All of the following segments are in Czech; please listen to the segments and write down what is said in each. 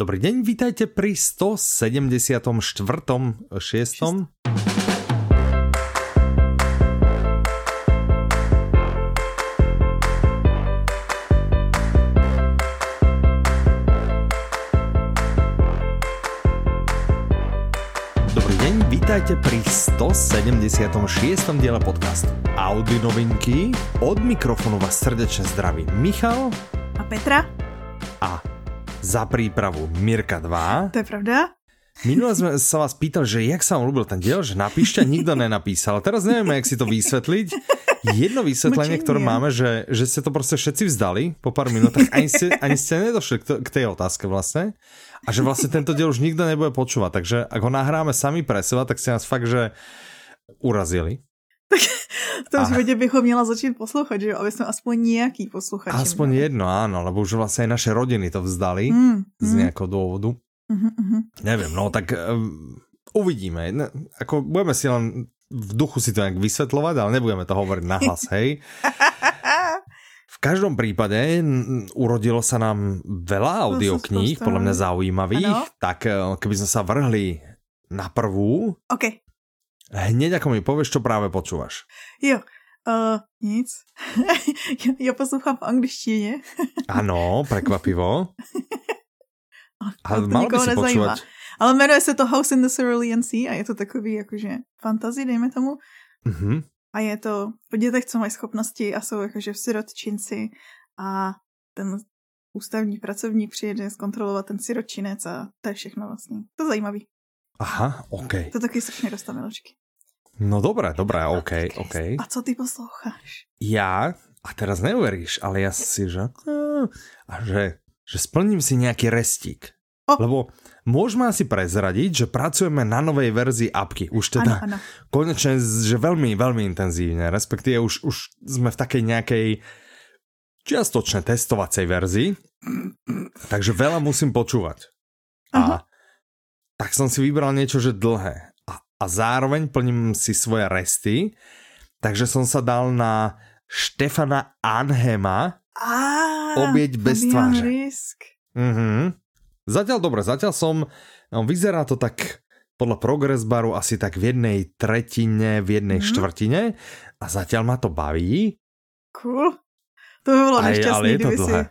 Dobrý deň, vítajte pri 174. 6. Dobrý deň, vítajte pri 176. diele podcastu Audi novinky. Od mikrofonu vás srdečne zdraví Michal A Petra? a za prípravu Mirka 2. To je pravda? Minule sme sa vás pýtali, že jak sa vám ľúbil ten diel, že napíšte, nikto nenapísal. Teraz nevieme, jak si to vysvetliť. Jedno vysvetlenie, Mlčenie. ktoré máme, že, že ste to proste všetci vzdali po pár minútach, ani ste, ani ste nedošli k, to, k tej otázke vlastne. A že vlastne tento diel už nikto nebude počúvať. Takže ak ho nahráme sami pre seba, tak ste nás fakt, že urazili. V tom případě bychom měla začít poslouchat, že jo? Aby jsme aspoň nějaký posluchači. Aspoň měli. jedno, áno, lebo už vlastne aj naše rodiny to vzdali Mm, z mm, nejakého dôvodu. mhm, mhm. Neviem, no tak um, uvidíme. Ne, ako budeme si len v duchu si to nejak vysvetľovať, ale nebudeme to hovoriť nahlas, hej. V každom prípade n- urodilo sa nám veľa audiokníh, podľa mňa zaujímavých, Ano. tak eh, keby sme sa vrhli na prvú, OK, hneď ako mi povieš, čo práve počúvaš. jo. Uh, nic. já, já poslouchám v angličtině. Áno, prekvapivo. Ale to by si nezajímá. počúvať. Ale jmenuje se to House in the Cerulean Sea a je to takový jakože fantasy, dejme tomu. Mhm. A je to o dětech, co mají schopnosti a jsou jakože v sirotčinci a ten ústavní pracovník přijede zkontrolovat ten sirotčinec a to je všechno vlastně. To je zajímavý. Aha, OK. To taky strašně dostane miločky. No dobré, dobré, OK, OK. A co ty posloucháš? ja, a teraz neuveríš, ale ja si, že, a že, že splním si nejaký restík. O. Lebo môžeme asi prezradiť, že pracujeme na novej verzii apky. Už Ano, teda ano. konečne, že veľmi, veľmi intenzívne. Respektíve už, už sme v takej nejakej čiastočne testovacej verzii. Takže veľa musím počúvať. A Aha. tak som si vybral niečo, že dlhé. A, zároveň plním si svoje resty. Takže som sa dal na Štefana Anhema. A, Oběť bez tváře. Mhm. Zatiaľ dobre, zatiaľ som, no, vyzerá to tak podľa progress baru asi tak v jednej tretine, v jednej Mhm. štvrtine a zatiaľ ma to baví. Cool. To by bylo Aj, nešťastný, ale je to kdyby, si, dlhé.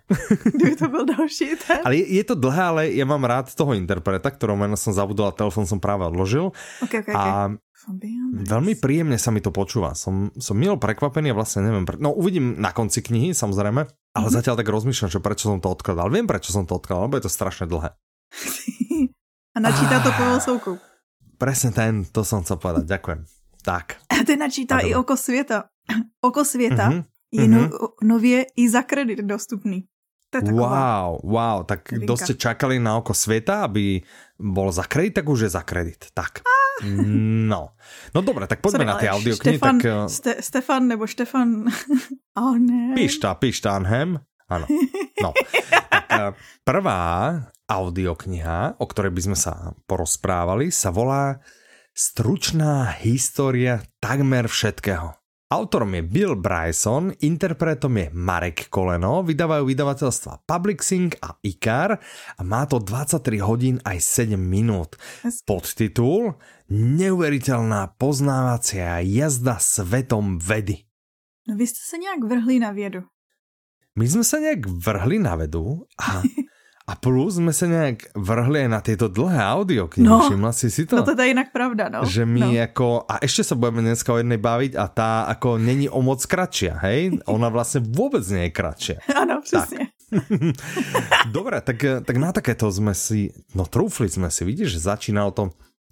kdyby to byl další ten. Ale je, je to dlhé, ale ja mám rád toho interpreta, ktorého meno som zabudol a telefon som práve odložil. Okay, okay, okay. A Risk. veľmi príjemne sa mi to počúva. Som, som milo prekvapený a vlastne neviem, pre... no uvidím na konci knihy samozrejme, ale Mhm. zatiaľ tak rozmýšľam, že prečo som to odkladal. Viem, prečo som to odkladal, lebo je to strašne dlhé. A načítá to Ah. po souku. Presne ten, to som chcel povedať, ďakujem. Tak. A ty načítá A i. Oko světa. Oko světa Mhm. Je no, nově i za kredit dostupný. To je. Wow, wow, tak novinka. dosť ste čakali na oko sveta, aby bol za kredit, tak už je za kredit. Tak. No. No dobre, tak poďme Sorry, na tie ale audioknihy. Štefan, Tak eh, Ste, Stefan nebo Štefan... oh ne. Pišta, Pištanhem. Áno. No. Tak, eh, prvá audiokniha, o ktorej by sme sa porozprávali, sa volá Stručná história takmer všetkého. Autorom je Bill Bryson, interpretom je Marek Koleno, vydávajú vydavateľstva Publixing a Icar a má to 23 hodín aj 7 minút. Podtitul Neuveriteľná poznávacia jazda svetom vedy. No vy jste se nějak vrhli na vědu. My sme sa nejak vrhli na vedu a, a plus sme sa nejak vrhli na tieto dlhé audioknihy. No. Všimla si si to? No to je jinak pravda, no. že my no. ako, a ešte sa budeme dneska o jednej baviť a tá ako není o moc kratšia, hej? Ona vlastne vôbec nie je kratšia. Ano, přesně. Dobre, tak, tak na takéto sme si, no trúfli sme si, vidíš, že začínalo to,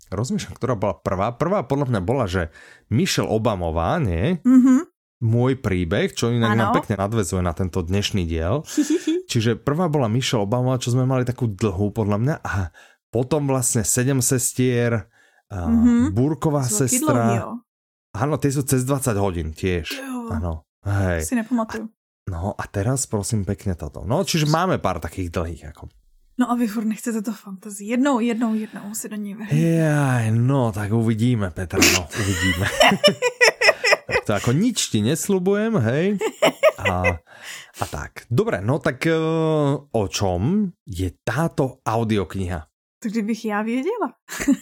rozmýšľam, ktorá bola prvá. Prvá podľa mňa bola, že Michelle Obamová, nie? Mhm. Môj príbeh, čo inak Áno. nám pekne nadvezuje na tento dnešný diel. Čiže prvá bola Michelle Obama, čo sme mali takú dlhú podľa mňa a potom vlastne Sedem sestier. Mhm. Búrková Jsou taky sestra. Áno, tie sú cez 20 hodín tiež. Áno. Hej. si nepamatuju. No a teraz prosím pekne toto. No, čiže máme pár takých dlhých. Ako. No a vy furt nechcete to fantazii. Jednou, jednou, jednou si do ní vrhnout. Jaj, no tak uvidíme, Petra, no, uvidíme. to ako nič ti nesľubujem, hej. A, a tak. Dobre, no tak uh, o čom je táto audiokniha? To kdybych já věděla.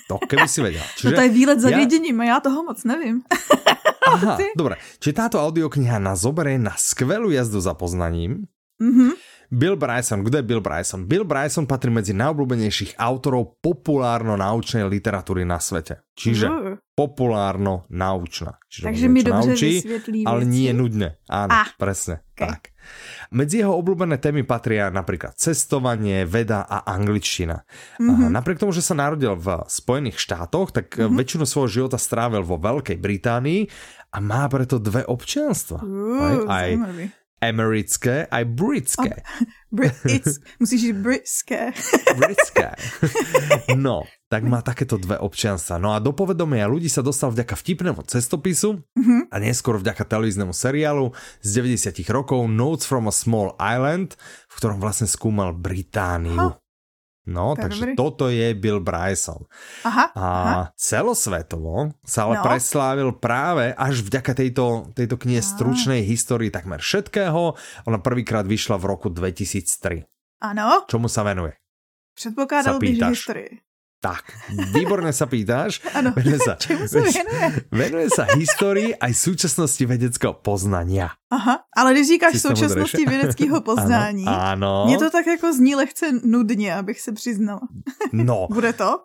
To keby si vedela. Čiže no to je výlet za ja... věděním a já toho moc nevím. Aha, dobre. Čiže táto audiokniha nás zoberie na skvelú jazdu za poznaním. Mm-hmm. Bill Bryson, kto je Bill Bryson? Bill Bryson patrí medzi najobľúbenejších autorov populárno-naučnej literatúry na svete. Čiže uh. populárno-naučná. Čiže Takže mi dobře naučí, ale nie nudne. Áno, ah. presne. Okay. Tak. Medzi jeho obľúbené témy patria napríklad cestovanie, veda a angličtina. Mm-hmm. Napriek tomu, že sa narodil v Spojených štátoch, tak mm-hmm. väčšinu svojho života strávil vo Veľkej Británii a má preto dve občianstva. Uh, aj, aj americké, aj britské. Brit, it's, musíš říct britské. britské. No, tak má takéto dve občianstva. No a do povedomia ľudí sa dostal vďaka vtipnému cestopisu mm-hmm. a neskôr vďaka televíznemu seriálu z 90 rokov Notes from a Small Island, v ktorom vlastne skúmal Britániu. Huh. No, tak takže dobrý. toto je Bill Bryson. Aha, a aha. celosvetovo sa ale no. preslávil práve až vďaka tejto, tejto knihe aha. stručnej histórii takmer všetkého. Ona prvýkrát vyšla v roku 2003. Ano. Čomu sa venuje? Předpokládal bych, že historii. Tak, výborne sa pýtáš. Ano, venuje sa, čemu sa venuje? Venuje sa histórii aj súčasnosti vedeckého poznania. Aha, ale když říkáš současnosti vědeckého poznání, ano, ano. mě to tak jako zní lehce nudně, abych se přiznala. No. Bude to?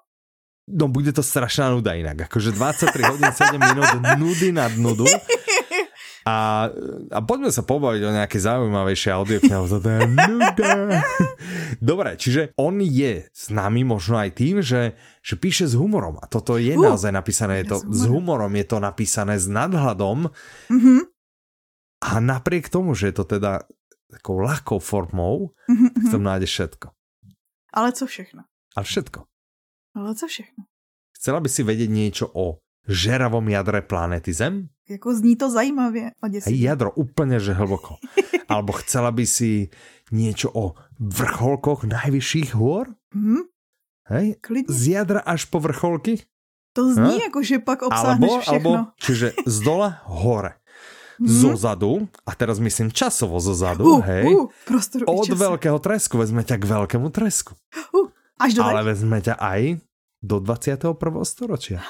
No, bude to strašná nuda inak. Akože 23 hodín 7 minút nudy nad nudu. A, a poďme sa pobaviť o nejaké zaujímavejšie audioknihy. Dobre, čiže on je známy možno aj tým, že, že píše s humorom. A toto je uh, naozaj napísané, je to, s humorom je to napísané s nadhľadom. Mm-hmm. A napriek tomu, že je to teda takou ľahkou formou, mm-hmm. tak to nájde všetko. Ale co všechno? Ale všetko. Ale co všechno? Chcela by si vedieť niečo o žeravom jadre planety Zem? Jako zní to zajímavě. Hej, jadro úplně, že hlboko. Alebo chcela by si něco o vrcholkoch najvyšších hôr? Hmm? Hej? Klidně. Z jadra až po vrcholky? To zní no? jako, že pak obsáhneš alebo, všechno. Alebo, čiže z dola hore. Hmm? Zozadu, a teraz myslím časovo zozadu, uh, hej, uh, od času. veľkého tresku vezme ťa k veľkému tresku. Uh, až do Ale vezme ťa aj do 21. storočia.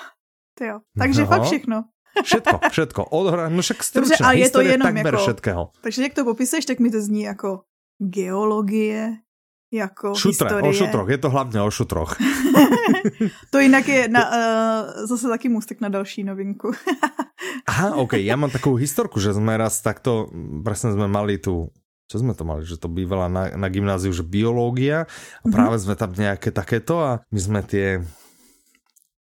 To jo. Takže no. fakt všechno. Všetko, všetko. Odhra, no však stručná Dobře, je to jenom takmer jako, všetkého. Takže jak to popisuješ, tak mi to zní jako geologie, jako Šutre, historie. o šutroch, je to hlavně o šutroch. to jinak je na, uh, zase taky můstek na další novinku. Aha, ok, já mám takovou historku, že jsme raz takto, presne jsme mali tu čo sme to mali, že to bývala na, na gymnáziu, že biológia a mm-hmm. práve sme tam nejaké takéto a my sme tie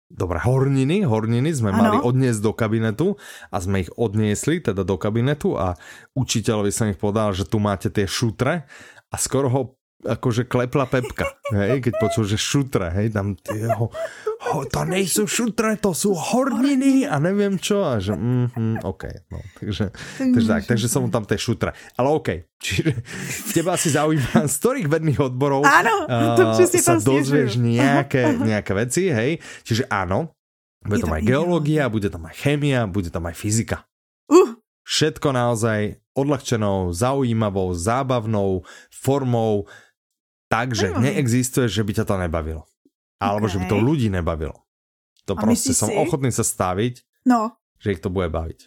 Dobre, horniny, horniny sme ano. mali odniesť do kabinetu a sme ich odniesli teda do kabinetu a učiteľovi som ich povedal, že tu máte tie šutre a skoro ho akože klepla Pepka, hej, keď počul, že šutre, hej, tam jeho, ho, to nejsou šutre, to sú horniny a neviem čo, a že, mm, mm, OK, no, takže, takže tak, takže som mu tam tie šutre, ale OK, čiže teba asi zaujíma, z ktorých vedných odborov áno, to uh, sa dozvieš nejaké, nejaké veci, hej, čiže áno, bude tam aj geológia, bude tam aj chémia, bude tam aj fyzika. Uh. Všetko naozaj odľahčenou, zaujímavou, zábavnou formou, takže Nevím. neexistuje, že by ťa to nebavilo. Alebo okay. že by to ľudí nebavilo. To A prostě som si? ochotný sa staviť, no. že ich to bude baviť.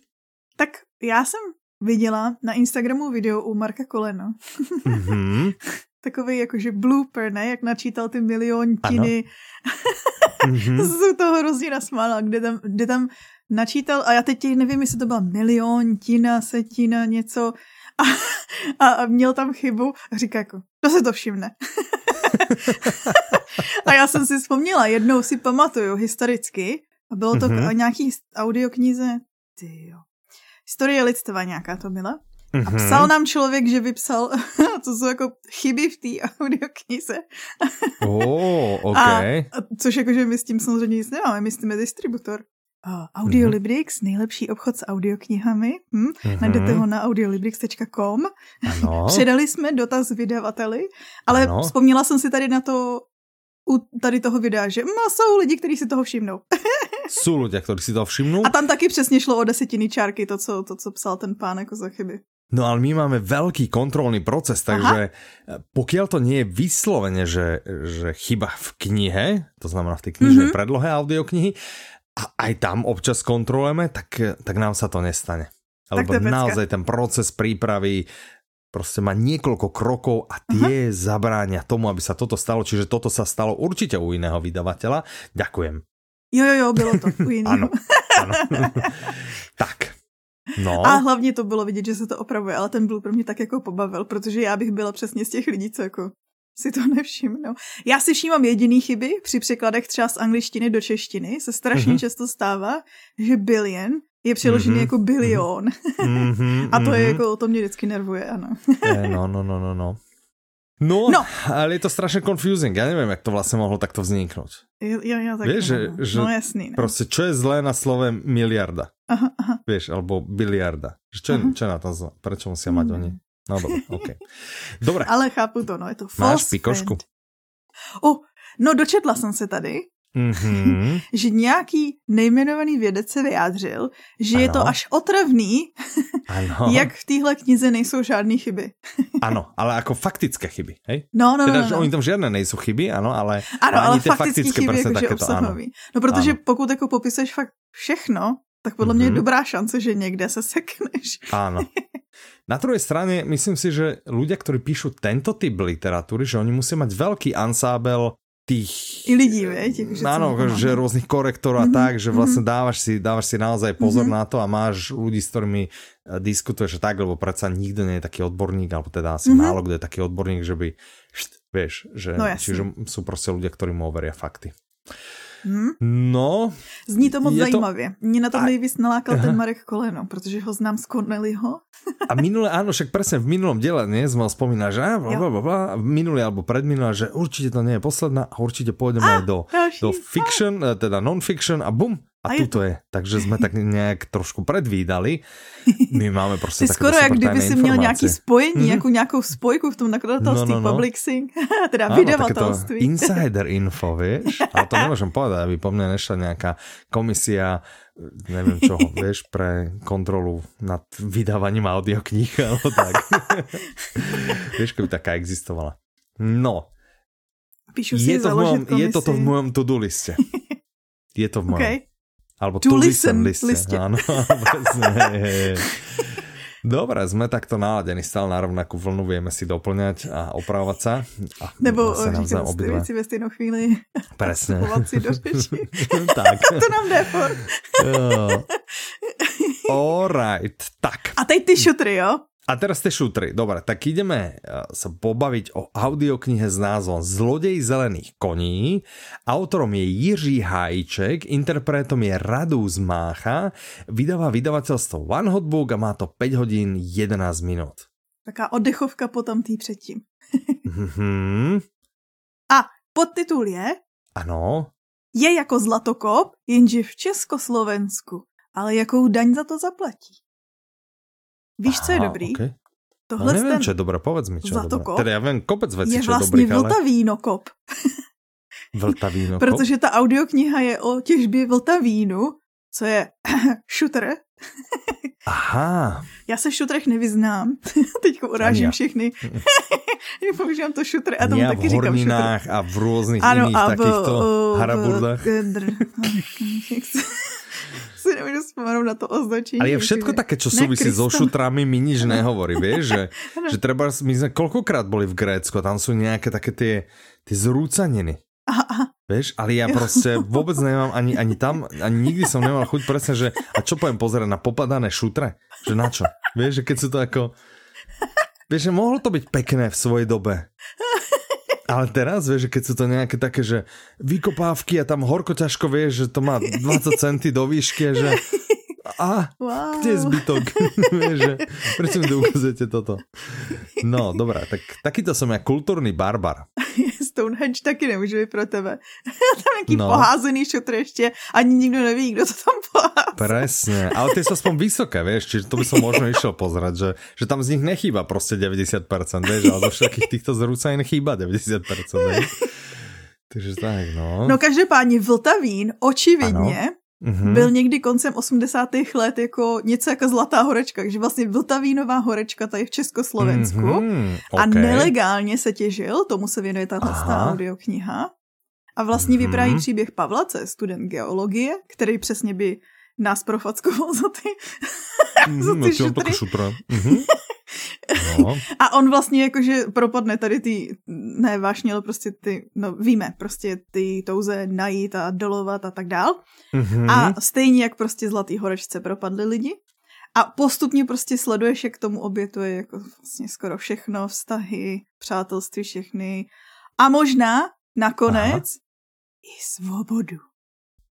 Tak já jsem viděla na Instagramu video u Marka Kolena. Mm-hmm. Takový jakože blooper, ne? Jak načítal ty miliontiny. mm-hmm. Jsem toho hrozně nasmála, kde tam, kde tam načítal, a já teď nevím, jestli to byla miliontina, setina, něco, a, a, a měl tam chybu a říká jako, to se to všimne. a já jsem si vzpomněla, jednou si pamatuju historicky, a bylo to mm-hmm. nějaký audioknize, ty jo. Historie lidstva nějaká to byla. Mm-hmm. A mhm. psal nám člověk, že vypsal, to jsou jako chyby v té audioknize. oh, okay. a, a, což jakože my s tím samozřejmě nic nemáme, my s tím je distributor. Uh, Audiolibrix, mm-hmm. nejlepší obchod s audioknihami. Hm? Mm-hmm. Najdete ho na audiolibrix.com. Ano. Předali jsme dotaz vydavateli, ale ano. vzpomněla jsem si tady na to u tady toho videa, že má, jsou lidi, kteří si toho všimnou. Sú ľudia, ktorí si to všimnú. A tam taky přesně šlo o desetiny čárky, to, co, to, co psal ten pán jako za chyby. No ale my máme veľký kontrolný proces, takže Aha. pokiaľ to nie je vyslovene, že, že chyba v knihe, to znamená v tej knižnej mm-hmm. predlohe audioknihy, a aj tam občas kontrolujeme, tak, tak nám sa to nestane. Lebo naozaj ten proces prípravy prostě má niekoľko krokov a tie Aha. zabránia tomu, aby sa toto stalo. Čiže toto sa stalo určite u iného vydavateľa. Ďakujem. Jo, jo, jo, bylo to u iného. ano, ano. tak, No. A hlavně to bylo vidět, že se to opravuje, ale ten blooper mě tak jako pobavil, protože já bych byla přesně z těch lidí, co jako si to nevšimnou. Já si všímám jediný chyby při překladech třeba z angličtiny do češtiny. Se strašně mm-hmm. často stává, že billion je přeložený mm-hmm. jako bilion. Mm-hmm. A to je mhm. jako, to mě vždycky nervuje, ano. Eh, no, no, no, no, no. No, no, ale je to strašně confusing. Já nevím, jak to vlastně mohlo takto vzniknout. Jo, jo, tak Víš, že, že no jasný. Ne? Prostě, čo je zlé na slove miliarda? Aha, aha. Víš, alebo biliarda. Čo, aha. čo na to zlé? Prečo musí mať hmm. oni? No dobré, ok. Dobré. Ale chápu to, no, je to false Máš pikošku? Oh, no dočetla jsem se tady, Mm-hmm. že nějaký nejmenovaný vědec se vyjádřil, že ano. je to až otravný, ano. jak v téhle knize nejsou žádné chyby. ano, ale jako faktické chyby, hej? No, no, teda, no, no. Oni tam žádné nejsou chyby, ano, ale, ano, ale, ale faktické, faktické chyby, jakože obsahový. Ano. No, protože ano. pokud jako popisuješ fakt všechno, tak podle mm-hmm. mě je mhm. dobrá šance, že někde se sekneš. Áno. Na druhej strane, myslím si, že ľudia, ktorí píšu tento typ literatúry, že oni musia mať veľký ansábel tých... I lidí, vieš? Áno, že rôznych korektorov a mm-hmm. tak, že vlastne mhm. dávaš si, dávaš si naozaj pozor mm-hmm. na to a máš ľudí, s ktorými eh, diskutuješ tak, lebo predsa nikto nie je taký odborník, alebo teda asi mm-hmm. málo kto je taký odborník, že by, vieš, že, no, čiže sú proste ľudia, ktorí mu overia fakty. Hmm? No. Zní to moc zajímavě. To... Mě na to nejvíc nalákal Aha. ten Marek Koleno, protože ho znám z Corneliho. A minule, áno, však presne v minulom diele, nie, sme spomínal, že bla, bla, bla, bla, minulý alebo predminulý, že určite to nie je posledná a určite pôjdeme aj do, do fiction, eh, teda non-fiction a bum, a, a tu to je. Takže jsme tak nějak trošku predvídali. My máme prostě takové skoro jak kdyby si měl nějaký spojení, mm-hmm. jako nějakou spojku v tom nakladatelství, no, no, no. publishing, teda Áno, vydavatelství. insider info, vieš? Ale to nemôžem povedať, aby po mne nešla nejaká komisia neviem čoho, vieš, pre kontrolu nad vydávaním audiokníh, alebo tak. vieš, keby taká existovala. No. Píšu si je to, v mojom, je to v mojom to-do liste. Je to v mojom. Okay. Alebo to listen, listen liste. liste. Áno, Dobre, sme takto naladení stále na rovnakú vlnu, vieme si doplňať a opravovať sa. A Nebo obidva. věci ve stejnou chvíli. Presne. si do řeči. tak. to nám jde for. Alright, tak. A teď ty šutry, jo? A teraz ste šutry. Dobre, tak ideme eh, sa pobaviť o audioknihe s názvom Zlodej zelených koní. Autorom je Jiří Hajček, interpretom je Radu z Mácha, vydáva vydavateľstvo One Hot Book a má to 5 hodín 11 minút. Taká oddechovka potom tý předtím. mm-hmm. A podtitul je? Ano. Je jako zlatokop, jenže v Československu. Ale jakou daň za to zaplatí? Víš, co je dobrý? Okay. Tohle no nevím, ten... čo je dobré, povedz mi, čo je dobré. Teda já vím kopec věcí, je vlastně dobrých, Vltavínokop. Vltavínokop? Protože ta audiokniha je o těžbě Vltavínu, co je šutr. Aha. Já se v šutrech nevyznám. Teď urážím všechny. Používám to šutr a tomu taky říkám šutr. a v různých ano, jiných takýchto haraburdách si nemůžu vzpomenout na to označení. Ale je všetko také, čo súvisí so šutrami, mi nič nehovorí, vieš, že, že treba, my sme koľkokrát boli v Grécku a tam sú nejaké také tie, tie zrúcaniny. Aha, aha. Vieš, ale ja prostě vôbec nemám ani, ani tam, ani nikdy som nemal chuť presne, že a čo poviem pozerať na popadané šutre? Že na čo? Vieš, že keď sú to ako... Vieš, že mohlo to byť pekné v svojej dobe. Ale teraz, vieš, že keď sú to nejaké také, že vykopávky a tam horko ťažko vieš, že to má 20 centy do výšky, že a wow. kde je zbytok? že, prečo mi ukazujete toto? No, dobré, tak takýto som ja kultúrny barbar. Stonehenge taky nemůže být pro tebe. tam nějaký no. poházený šutr ještě, ani nikdo neví, kdo to tam poházel. Presne, ale ty sú aspoň vysoké, vieš, čiže to by som možno išiel pozrieť, že, že tam z nich nechýba prostě 90%, vieš, ale zo všetkých týchto zrúcajín chýba 90%, vieš. Takže tak, no. No každopádně Vltavín očividně ano mm-hmm. byl někdy koncem 80. let jako něco jako Zlatá horečka, takže vlastně Vltavínová horečka tady v Československu mm-hmm. okay. a nelegálně se těžil, tomu se věnuje tahle audiokniha. A vlastně mm-hmm. vypráví příběh Pavlace, student geologie, který přesně by nás profackoval za ty, mm, za ty šutry. Mm-hmm. No. A on vlastně jakože propadne tady ty, ne vášně, ale prostě ty, no víme, prostě ty touze najít a dolovat a tak dál. Mm-hmm. A stejně jak prostě Zlatý horečce propadly lidi. A postupně prostě sleduješ, jak tomu obětuje jako vlastně skoro všechno, vztahy, přátelství všechny. A možná nakonec Aha. i svobodu.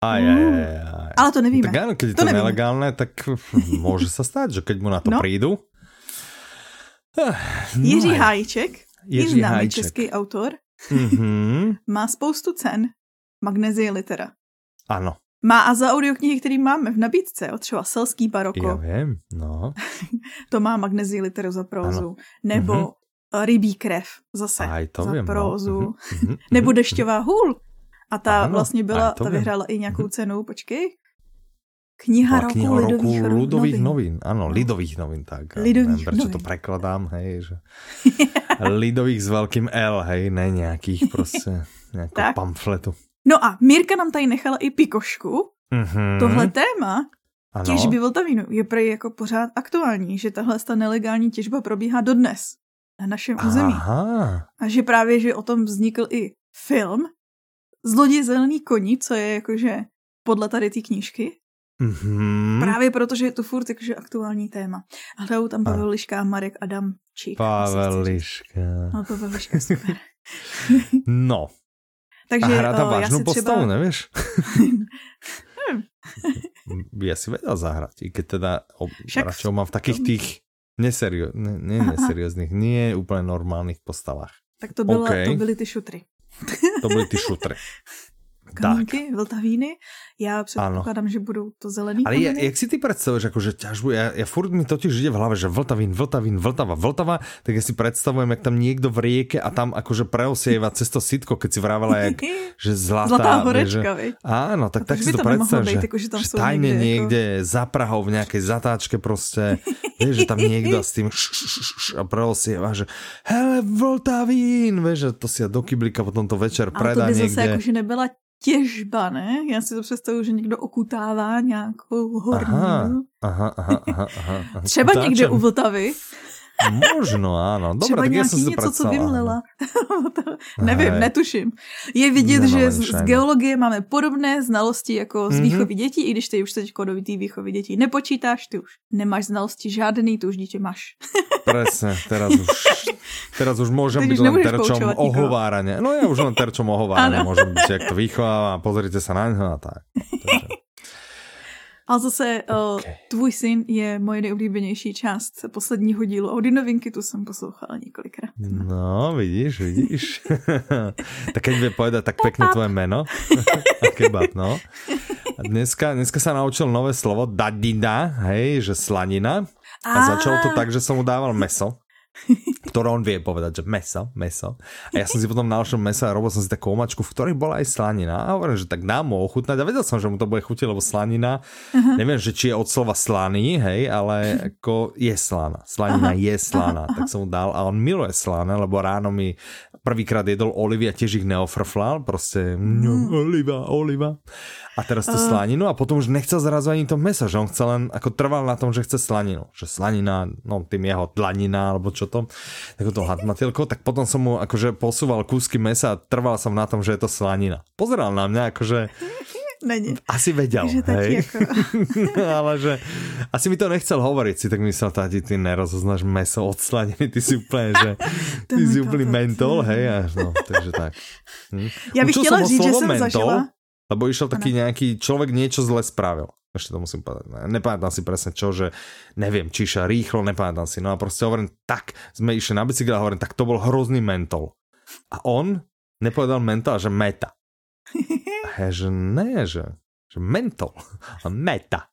Aj, aj, aj, aj. Ale to nevíme. Tak áno, keď je to, to nelegálne, tak môže sa stať, že keď mu na to no. prídu, No, Jiří Hájček, Jiří známý český autor, mm-hmm. má spoustu cen magnezie litera. Ano. Má a za audioknihy, který máme v nabídce, jo, třeba Selský baroko. Já vím, no. to má magnezie literu za prózu. Ano. Nebo mm-hmm. Rybí krev zase Aj, to za vím, no. prózu. No. Nebo Dešťová hůl. A ta ano, vlastně byla, ta vyhrála i nějakou cenu, počkej, Kniha roku, kniha roku lidových, ľudových novín. novín. Áno, lidových novín, tak. Lidových prečo novin. to prekladám, hej, že lidových s veľkým L, hej, ne nějakých prostě, nějakou pamfletu. No a Mirka nám tady nechala i pikošku. Mm-hmm. Tohle téma ano. těžby Vltavínu je prej jako pořád aktuální, že tahle ta nelegální těžba probíhá dodnes na našem území. Aha. A že právě, že o tom vznikl i film Zloděj zelený koní, co je jakože podle tady té knížky. Mm-hmm. Právě protože je to furt jakože aktuální téma. A hrajou tam Pavel Liška a Marek Adamčík. Pavel Liška. No, Pavel Liška, super. no. Takže, a hrá tam vážnou postavu, třeba... nevíš? ja si vedel zahrať, i keď teda Však... mám v takých tých neserio, ne, ne neserióznych, nie úplne normálnych postavách. Tak to, bylo, okay. to byly ty šutry. to byly ty šutry. kamínky, vltavíny. Já předpokládám, ano. že budou to zelený Ale je, jak si ty představuješ akože ťažbu? Ja, ja furt mi totiž ide v hlave, že vltavín, vltavín, vltava, vltava, tak ja si predstavujem, jak tam niekto v rieke a tam akože preosieva cez to sitko, keď si vravala, jak, že zlatá. Zlatá horečka, že, Áno, tak, tak si to, to predstav, že, jako, že, tam že tajne niekde, niekde jako... za Prahou v nejakej zatáčke prostě, vieš, že tam niekto s tým š, š, š, š, a preosieva, že hele, vltavín, vieš, že to si do kyblíka potom to večer predá niekde. Ale to by zase akože nebyla těžba, ne? Já si to představuji, že někdo okutává nějakou horninu. Aha, aha, aha, aha, aha. Třeba Utáčem. někde u Vltavy. Možno, áno. Dobre, Třeba tak ja som něco, co vymlela. Nevím, Hej. netuším. Je vidět, Nemám že z, z geologie máme podobné znalosti jako z mm-hmm. výchovy dětí, i když ty už teď kodovitý výchovy dětí nepočítáš, ty už nemáš znalosti žádný, ty už dítě máš. Presne, teraz už, teraz už môžem byť len terčom ohovárania. No ja už len terčom ohovárania môžem byť, jak to vychováva, pozrite sa na ňo a tak. Takže... Ale zase okay. uh, tvůj syn je moje nejoblíbenější část posledního dílu. Audi novinky tu jsem poslouchala několikrát. No, vidíš, vidíš. tak keď by povedať tak pekne tvoje meno. Kebab, no. A dneska, dneska sa naučil nové slovo dadina, hej, že slanina. A začalo to tak, že som mu dával meso ktoré on vie povedať, že meso, meso. A ja som si potom naložil meso a robil som si takú omačku, v ktorej bola aj slanina. A hovorím, že tak dám mu ochutnať. A vedel som, že mu to bude chutiť, lebo slanina, uh-huh. neviem, že či je od slova slaný, hej, ale ako je slana. Slanina uh-huh. je slana. Tak som mu dal a on miluje slané, lebo ráno mi prvýkrát jedol olivy a tiež ich neofrflal, prostě mm, oliva, oliva. A teraz to uh. slaninu a potom už nechcel zrazu ani to meso, že on chcel len, ako trval na tom, že chce slaninu. Že slanina, no tým jeho dlanina, alebo čo to, tako to hadmatilko, tak potom som mu akože posúval kúsky mesa a trval som na tom, že je to slanina. Pozeral na mňa akože Není. Asi vedel, že hej. Jako... Ale že asi mi to nechcel hovoriť, si tak myslel, tati, ty nerozoznáš meso od slaniny, ty si úplne, že ty si úplný mentol, hej, až no, takže tak. Hm. Ja bych chtěla říct, že jsem mentol, zažila. Lebo išiel taký ano. nejaký človek niečo zle spravil. Ešte to musím povedať. Nepamätám si presne čo, že neviem, či išiel rýchlo, nepamätám si. No a proste hovorím, tak sme išli na bicykle a hovorím, tak to bol hrozný mentol. A on nepovedal mentol, že meta. A že ne, že, že mentol. A meta.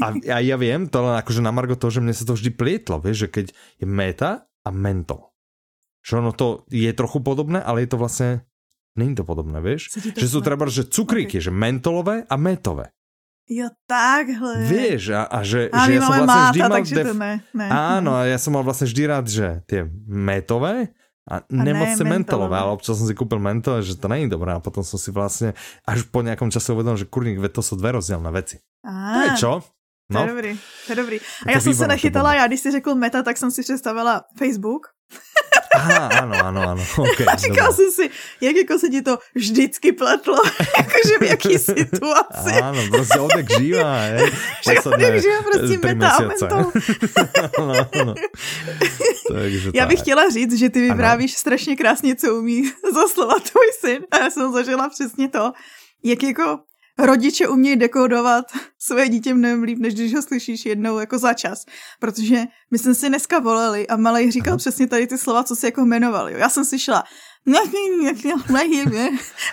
A, a ja viem, to len akože na Margo to, že mne sa to vždy plietlo, vieš, že keď je meta a mentol. Že ono to je trochu podobné, ale je to vlastne Není to podobné, vieš? To že sú treba, že cukríky, okay. že mentolové a metové. Jo, takhle. Vieš, a, a že, a že ja som vlastne máta, vždy mal... Takže to ne, ne. Áno, a ja som mal vlastne vždy rád, že tie metové a, a nemoc ne mentolové, ale občas som si kúpil mentole, že to není dobré a potom som si vlastne až po nejakom čase uvedomil, že kurník, to sú dve rozdielne veci. To je čo? To je No, dobrý, to je dobrý. A to já jsem se nechytala, já když jsi řekl meta, tak jsem si představila Facebook. Aha, áno, áno, áno. Okay, A říkala jsem si, jak jako se ti to vždycky pletlo, jakože v jaký situaci. Áno, proste odek živá, hej. Že odek živá, prostě tri meta a mesiace. mentol. Áno, áno. Takže Já bych tak. chtěla říct, že ty vyprávíš strašně krásně, co umí za slova tvůj syn. A já jsem zažila přesně to, jak jako rodiče umějí dekodovat svoje dítě mnohem líp, než když ho slyšíš jednou jako za čas. Protože my jsme si dneska volali a malej říkal Aha. přesně tady ty slova, co si jako jmenoval. Jo. Já jsem slyšela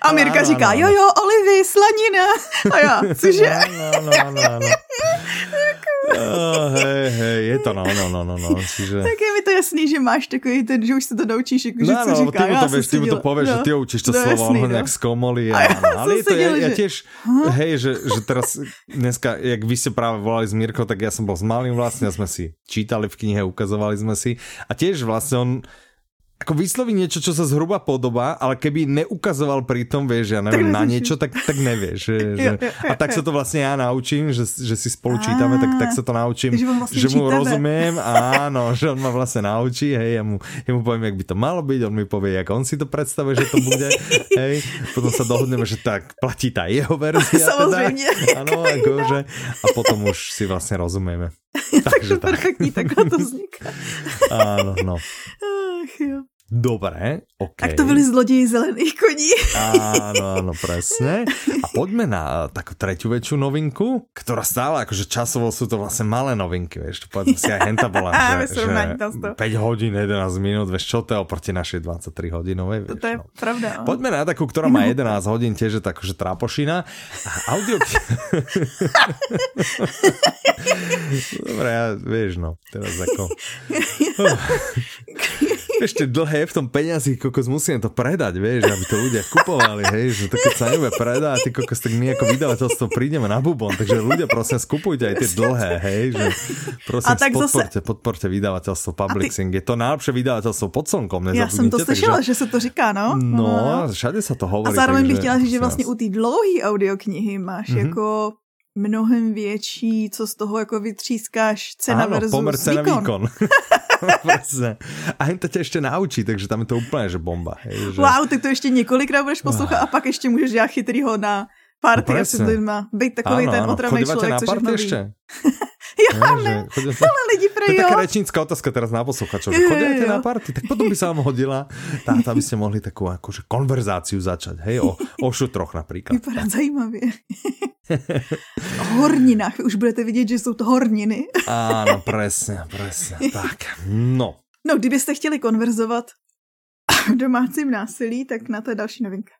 a Mirka říká, jo, jo, olivy, slanina. A já, cože? Oh, hej, hej, je to no, no, no, no, no, čiže... Tak je mi to jasný, že máš takový ten, že už si to naučíš, jako, že No, co no, říká. ty mu to jsem vieš, ty mu to povieš, že no. ty ho učíš to No, slovo, on jasný, ho no. nejak skomolí. A A, ja som ale je to, ja, sedela, ja že- tiež, hej, že, že teraz dneska, jak vy ste práve volali s Mirkou, tak ja som bol s malým vlastne a sme si čítali v knihe, ukazovali sme si a tiež vlastne on ako vysloví niečo, čo sa zhruba podobá, ale keby neukazoval pri tom, vieš, ja neviem, na niečo, tak, tak nevieš. Že, že, a tak sa to vlastne ja naučím, že, že si spolu čítame, tak, tak sa to naučím, Takže on vlastne že mu čítame. rozumiem, áno, že on ma vlastne naučí, hej, ja mu, ja mu poviem, jak by to malo byť, on mi povie, jak on si to predstavuje, že to bude, hej, potom sa dohodneme, že tak platí tá jeho verzia. Samozrejme. Teda, áno, akože, a potom už si vlastne rozumieme. Takže tak, Perfektní, takhle to vzniká. áno, no. Jo. Dobre, OK. Tak to byli zloději zelených koní. Áno, áno, presne. A poďme na takú tretiu väčšiu novinku, ktorá stále, akože časovo sú to vlastne malé novinky, vieš, to povedzme si aj henta bola, že, že srovnání tam s to. 5 hodín, 11 minút, vieš, čo to je oproti našej 23 hodinovej, vieš, To je no. pravda. no. Poďme na takú, ktorá má 11 hodín, tiež je tak, že trápošina. A audio... Dobre, ja, vieš, no, teraz ako... Vieš, tie dlhé v tom peňazí, kokos, musíme to predať, vieš, aby to ľudia kupovali, hej, že to keď sa nebude predať, ty kokos, tak my ako vydavateľstvo prídeme na bubon, takže ľudia prosím, skupujte aj tie dlhé, hej, že prosím, A tak zase- podporte, podporte vydavateľstvo Publixing, je to najlepšie vydavateľstvo pod slnkom, Já jsem to slyšela, že se to říká, no. No, všade sa to A hovorí. zároveň bych takže, chtěla říct, že vlastně u té dlouhé audioknihy máš Mhm. jako mnohem větší, co z toho jako vytřískáš cena Áno, versus pomer cena výkon. výkon. Presne. A hen to tě ještě naučí, takže tam je to úplně, že bomba. Hej, že... Wow, tak to ještě několikrát budeš poslouchat a pak ještě můžeš dělat chytrýho na party No a presne. lidma. Být takový ten otravný člověk, na což party ešte? Já Ne, ne, že ale lidi To je jo. taká rečnícká otázka teraz na posluchačov. Jo, jo, Chodíte jo. na party? Tak potom by sa vám hodila táto, aby ste mohli takú akože konverzáciu začať. Hej, o, o šutroch napríklad. Vypadá zajímavě. horninách. Už budete vidět, že jsou to horniny. Áno, presne, presne. Tak, no. No, kdybyste chtěli konverzovat v domácím násilí, tak na to je další novinka.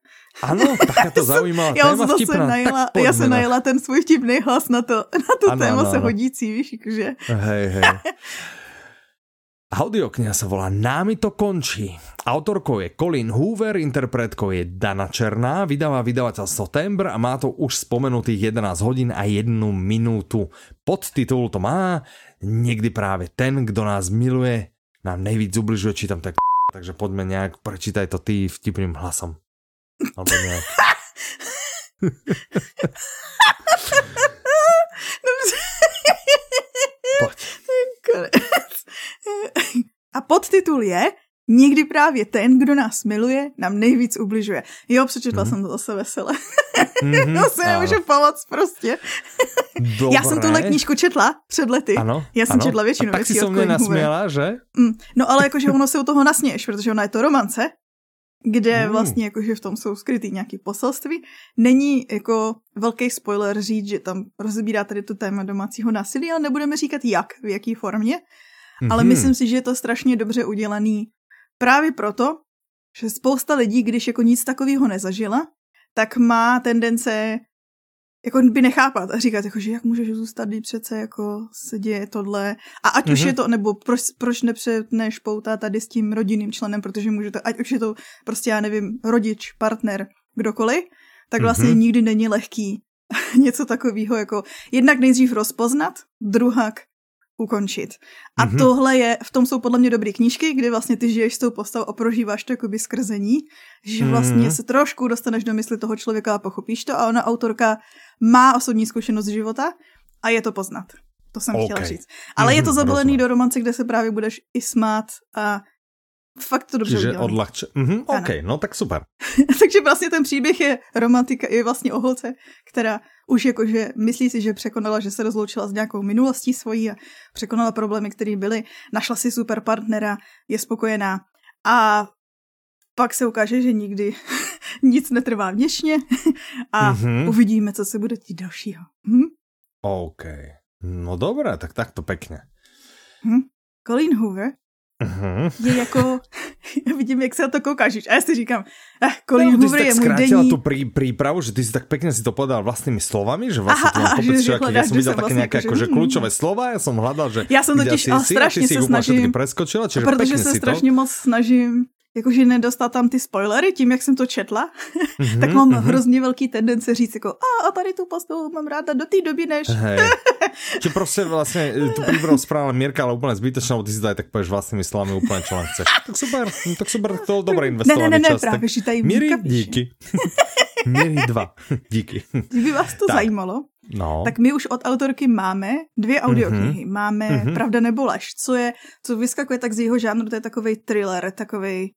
Áno, takáto zaujímavá Já téma jsem zase vtipná. najela, tak já jsem na- najela ten svůj vtipný hlas na to, na to Ano, téma ano, se ano. hodící, víš, že Hej, hej. Audiokniha sa volá Námi to končí. Autorkou je Colin Hoover, interpretkou je Dana Černá, vydáva vydavateľstvo Tembr a má to už spomenutých 11 hodín a 1 minútu. Podtitul to má Niekdy práve ten, kdo nás miluje, nám nejvíc ubližuje, čítam tak takže poďme nejak, prečítaj to ty vtipným hlasom. Alebo nejak. Poď. A podtitul je Někdy právě ten, kdo nás miluje, nám nejvíc ubližuje. Jo, přečetla Mhm. jsem to zase vesele. Mhm, to si nemůžu pomoct prostě. Dobre. Já jsem tuhle knížku četla před lety. Ano, Já jsem ano. četla většinu A tak si věcí se mě nasměla, že? Mm, no ale jakože ono se u toho nasměješ, protože ona je to romance, kde Mm. vlastně jakože v tom jsou skrytý nějaký poselství. Není jako velký spoiler říct, že tam rozbírá tady to téma domácího násilí, ale nebudeme říkat jak, v jaký formě. Ale Mhm. myslím si, že je to strašně dobře udělaný právě proto, že spousta lidí, když jako nic takového nezažila, tak má tendence jako by nechápat a říkat, jako, že jak můžeš zůstat, když přece jako se děje tohle. A ať mm-hmm. už Mhm. je to, nebo proč, proč nepřetneš pouta tady s tím rodinným členem, protože může to, ať už je to prostě, já nevím, rodič, partner, kdokoliv, tak vlastně Mhm. mm-hmm. nikdy není lehký něco takového, jako jednak nejdřív rozpoznat, druhak ukončit. A mm-hmm. tohle je, v tom jsou podle mě dobré knížky, kdy vlastně ty žiješ s tou postavou a prožíváš to jakoby skrzení, že mhm. vlastně mm-hmm. se trošku dostaneš do mysli toho člověka a pochopíš to a ona autorka má osobní zkušenost z života a je to poznat. To jsem okay. chtěla říct. Ale mm-hmm, je to mhm, zabalený do romance, kde se právě budeš i smát a fakt to dobře Čiže odlahče. Mm-hmm, OK, no tak super. Takže vlastně ten příběh je romantika, je vlastně o holce, která už jakože myslí si, že překonala, že se rozloučila s nějakou minulostí svojí a překonala problémy, které byly, našla si super partnera, je spokojená a pak se ukáže, že nikdy nic netrvá věčně a mm-hmm. uvidíme, co se bude dít dalšího. Hm? OK. No dobré, tak tak to pěkně. Hm? Colleen Hoover Uh-huh. Je jako, já vidím, jak se na to koukáš. A já si říkám, eh, Colin no, Hoover je můj denní... tu prí, prípravu, že ty si tak pekne si to povedal vlastnými slovami, že vlastne aha, aha, že, že ja som videl také vlastně nejaké akože kľúčové slova, ja som hľadal, že... Já jsem totiž, ale strašně se snažím, preskočila, protože se strašně moc snažím jakože nedostat tam ty spoilery tím, jak jsem to četla, mm-hmm, tak mám mm-hmm. hrozně velký tendence říct jako a, a tady tu postavu mám ráda do té doby, než... Hej. Či prostě vlastně eh, tu prípravu správila Mirka, ale úplně zbytečná, ty si tady tak pověš vlastnými slovami úplně čo len chceš. Tak super, no, tak super, to dobré investovaný ne, ne, ne, čas. Ne, právě, že tady Míry, díky. Míry dva, díky. Kdyby vás to tak. zajímalo, No. Tak my už od autorky máme dvě audioknihy. Mm-hmm. Máme mm-hmm. Pravda nebo lež, co je, co vyskakuje tak z jeho žánru, to je takový thriller, takový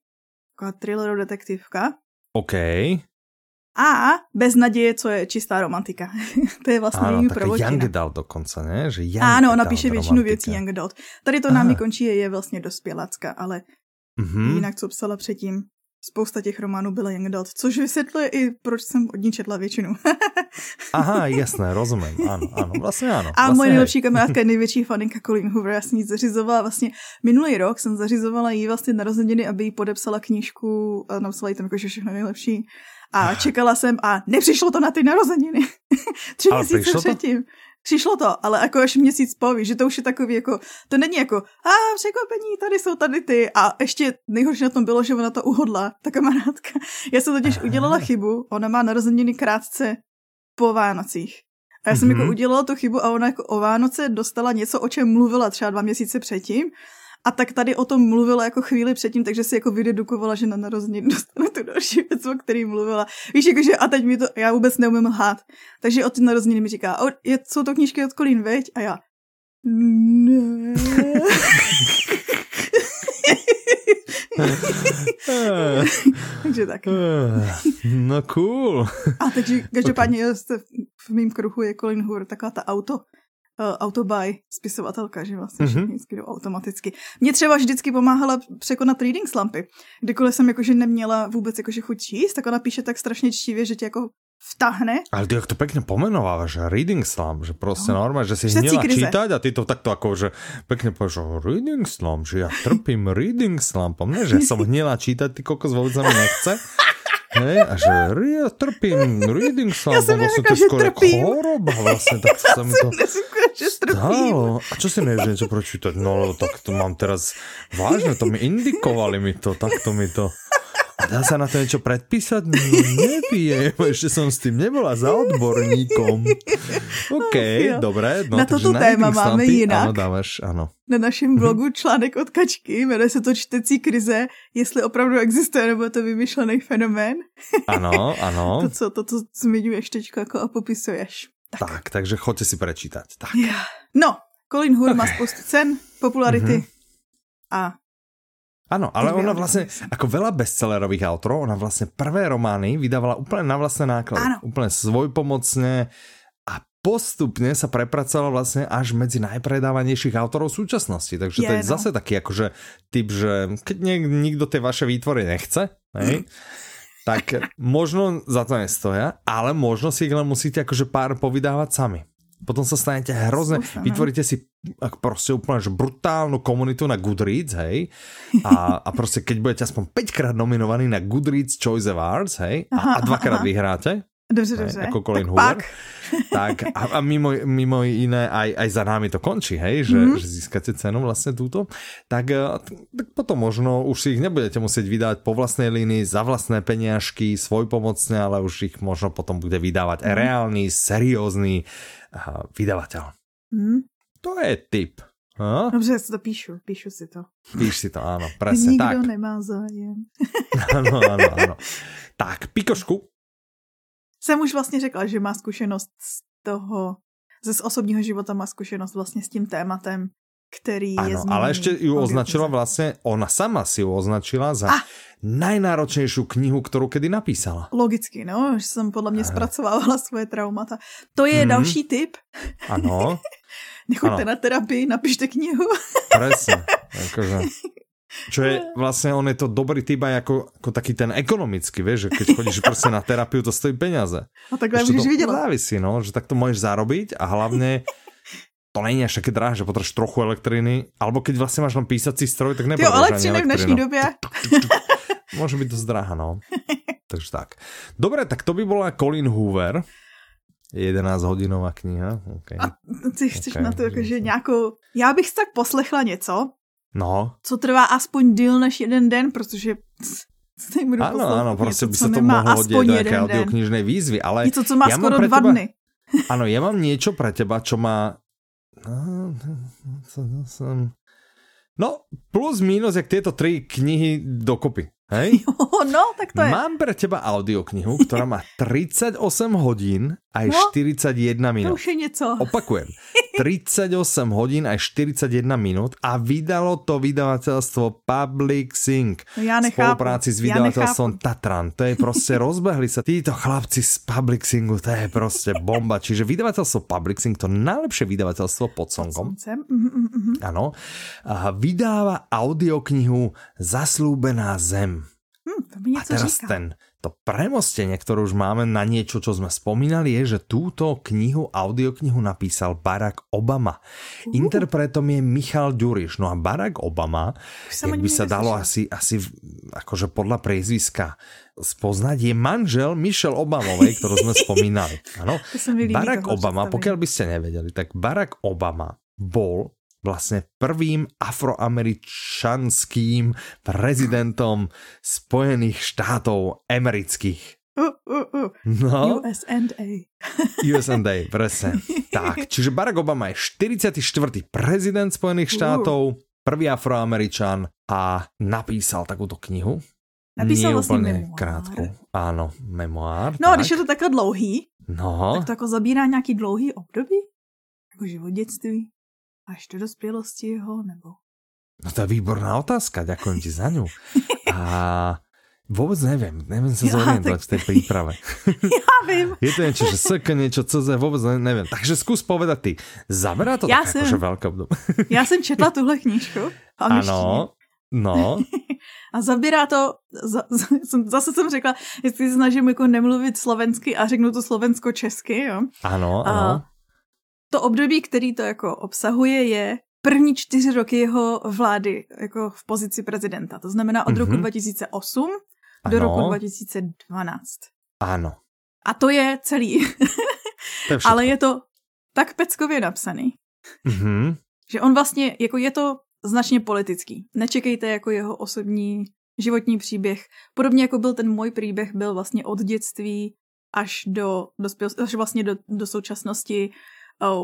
taková thriller detektivka. OK. A bez naděje, co je čistá romantika. to je vlastně její prvotina. Young Adult dokonce, ne? Že young ano, ona píše většinu romantika. věcí Young Adult. Tady to námi končí, je, je vlastně dospělacka, ale mm-hmm. jinak, co psala předtím, spousta těch románů byla Young Adult, což vysvětluje i, proč jsem od ní četla většinu. Aha, jasné, rozumím, ano, ano, vlastně ano. A moje nejlepší kamarádka je největší faninka Colleen Hoover, já jsem jí zařizovala vlastně minulý rok, jsem zařizovala jí vlastně narozeniny, aby jí podepsala knížku a napsala jí tam jakože všechno nejlepší. A čekala jsem a nepřišlo to na ty narozeniny. Tři měsíce předtím. To? Přišlo to, ale jako až měsíc po, že to už je takový jako, to není jako, a překvapení, tady jsou tady ty. A ještě nejhorší na tom bylo, že ona to uhodla, ta kamarádka. Já jsem totiž udělala chybu, ona má narozeniny krátce po Vánocích. A já jsem mm-hmm. jako udělala tu chybu a ona jako o Vánoce dostala něco, o čem mluvila třeba dva měsíce předtím a tak tady o tom mluvila jako chvíli předtím, takže si jako vydedukovala, že na narozeniny dostane tu další věc, o který mluvila. Víš, jakože a teď mi to, já vůbec neumím lhát. Takže od ty narozeniny mi říká, o, je, jsou to knížky od Colin, veď? A já, ne. takže tak. No cool. A takže každopádně okay. v mým kruhu je Colin Hoover, taková ta auto autobuy spisovatelka, že vlastně mm-hmm. vždycky jdou automaticky. Mě třeba vždycky pomáhala překonat reading slumpy. Kdykoliv jsem jakože neměla vůbec jakože chuť číst, tak ona píše tak strašně čtivě, že tě jako vtahne. Ale ty jak to pekne pomenovávaš, reading slump, že prostě no. normálně, že si měla čítať a ty to takto jako, že pekne povieš, reading slump, že ja trpím reading slumpom, ne, že som hnila čítať, ty kokos mi nechce. Hej, a že ja trpím reading slump, ja vlastne to skoro choroba vlastne, tak sa mi to stalo. A čo si nevieš niečo pročítať? No, tak to mám teraz vážne, to mi indikovali mi to, takto mi to. A dá sa na to niečo predpísať? No neviem, ešte som s tým nebola za odborníkom. OK, oh, dobré. No, na toto téma máme jinak. Ano, dávaš, ano. Na našem blogu článek od Kačky, jmenuje se to Čtecí krize, jestli opravdu existuje, nebo je to vymyšlený fenomén. Ano, ano. to, co, to, co zmiňuješ teď jako a popisuješ. Tak, tak takže choďte si prečítať. Tak. No, Colin Hood okay. má spoustu cen, popularity mm-hmm. a Áno, ale ona vlastne, ako veľa bestsellerových autorov, ona vlastne prvé romány vydávala úplne na vlastné náklady. Áno. Úplne svojpomocne a postupne sa prepracovala vlastne až medzi najpredávanejších autorov súčasnosti. Takže je, to je no. zase taký akože typ, že keď nikto tie vaše výtvory nechce, hej, tak možno za to nestoja, ale možno si ich len musíte akože pár povydávať sami potom sa stanete hrozne, Spústa, vytvoríte si proste úplne že brutálnu komunitu na Goodreads, hej, a, a proste keď budete aspoň 5 krát nominovaní na Goodreads Choice Awards, hej, a, a dvakrát vyhráte, Dobře, dobře. Ako Colin tak Hoover. Pak. Tak a, a mimo, mimo iné aj, aj za námi to končí, hej, že, mm-hmm. že získate cenu vlastne túto, tak, eh, tak potom možno už si ich nebudete musieť vydávať po vlastnej línii, za vlastné peniažky, svojpomocne, ale už ich možno potom bude vydávať mm-hmm. reálny, seriózny uh, vydavateľ. Mm. To je tip. A? Dobře, si to píšu, píšu si to. Píš si to, áno, presne Nikdo tak. nemá zájem. Áno, áno, áno. Tak, Pikošku, Jsem už vlastně řekla, že má zkušenost z toho, ze z osobního života má zkušenost vlastně s tím tématem, který je Áno, zmíněný ale ešte ju v označila vlastne, ona sama si ju označila za Ah. najnáročnejšiu knihu, ktorú kedy napísala. Logicky, no, že jsem podle mě zpracovávala svoje traumata. To je Mhm. další tip. Áno, Nechoďte Ano. na terapii, napište knihu. presne. Akože, čo je, vlastne on je to dobrý typ aj ako, ako taký ten ekonomický, vieš, že keď chodíš proste na terapiu, to stojí peniaze. A takhle Vieš, můžeš to vydělat. závisí, no, že tak to môžeš zarobiť a hlavne to není až také drahé, že potrebuješ trochu elektriny, alebo keď vlastne máš len písací stroj, tak ani elektřiny v dnešní době. Môže byť dosť drahá, no. Takže tak. Dobre, tak to by bola Colin Hoover. 11 hodinová kniha. Okay. A ty chceš Ok, na to jakože nějakou... Já bych si tak poslechla něco, No, co trvá aspoň díl než jeden den, protože áno, proste něco, by sa to mohlo hodit do den. audioknižnej výzvy, ale Něco, co má skoro dva teba- dny. áno, ja mám niečo pre teba, čo má... No, No, plus minus, jak tieto tri knihy dokopy. Hej? no, tak to je. Mám pre teba audioknihu, ktorá má 38 hodín aj No, 41 To minút. už je něco. Opakujem. 38 hodín aj 41 minút a vydalo to vydavateľstvo Public Sync No v nechápu. spolupráci s vydavateľstvom nechápu. Tatran. To je proste, rozbehli sa títo chlapci z Public Syncu, to je proste bomba. Čiže vydavateľstvo Public Sync, to najlepšie vydavateľstvo pod slnkom. Mhm, mhm, mhm. áno, a vydáva audioknihu Zaslúbená zem. Hm, to mi A teraz říká. ten, to premostenie, ktoré už máme na niečo, čo sme spomínali, je, že túto knihu, audioknihu napísal Barack Obama. Uh. Interpretom je Michal Ďuriš. No a Barack Obama, Už jak by sa dalo asi, asi akože podľa priezviska spoznať, je manžel Michelle Obamovej, ktorú sme spomínali. Ano? Barack Obama, pokiaľ by ste nevedeli, tak Barack Obama bol vlastne prvým afroameričanským prezidentom Spojených štátov amerických. Uh, uh, uh. No, US&A. USA, presne. Tak, čiže Barack Obama je 44. prezident Spojených štátov, prvý afroameričan a napísal takúto knihu. Napísal vlastně memoár. krátku. Áno, memoár. No, tak. když je to takhle dlouhý, No, tak to jako zabírá nějaký dlouhý období? Jakože od dětství až do dospělosti jeho, nebo... no to je výborná otázka, ďakujem ti za ňu. A vôbec neviem, neviem sa Ja, zorientovať tak- v tej príprave. Já vím. Je to niečo, že SK, niečo CZ, vôbec ne- neviem. Takže skús povedať ty. Zaberá to Ja tak som- akože veľké obdobie. Já jsem četla tuhle knížku. Ano, no, A zabírá to, za, za, jsem- zase jsem řekla, jestli se snažím jako nemluvit slovensky a řeknu to slovensko-česky, jo. ano, A ano. To období, který to jako obsahuje, je první čtyři roky jeho vlády jako v pozici prezidenta. To znamená od roku Mhm. 2008 do Ano. roku 2012. Áno. A to je celý. To je. Ale je to tak peckově napsaný, Mhm. že on vlastně, jako je to značně politický. Nečekejte jako jeho osobní životní příběh. Podobně jako byl ten můj příběh, byl vlastně od dětství až do, dospěl, až vlastně do, do současnosti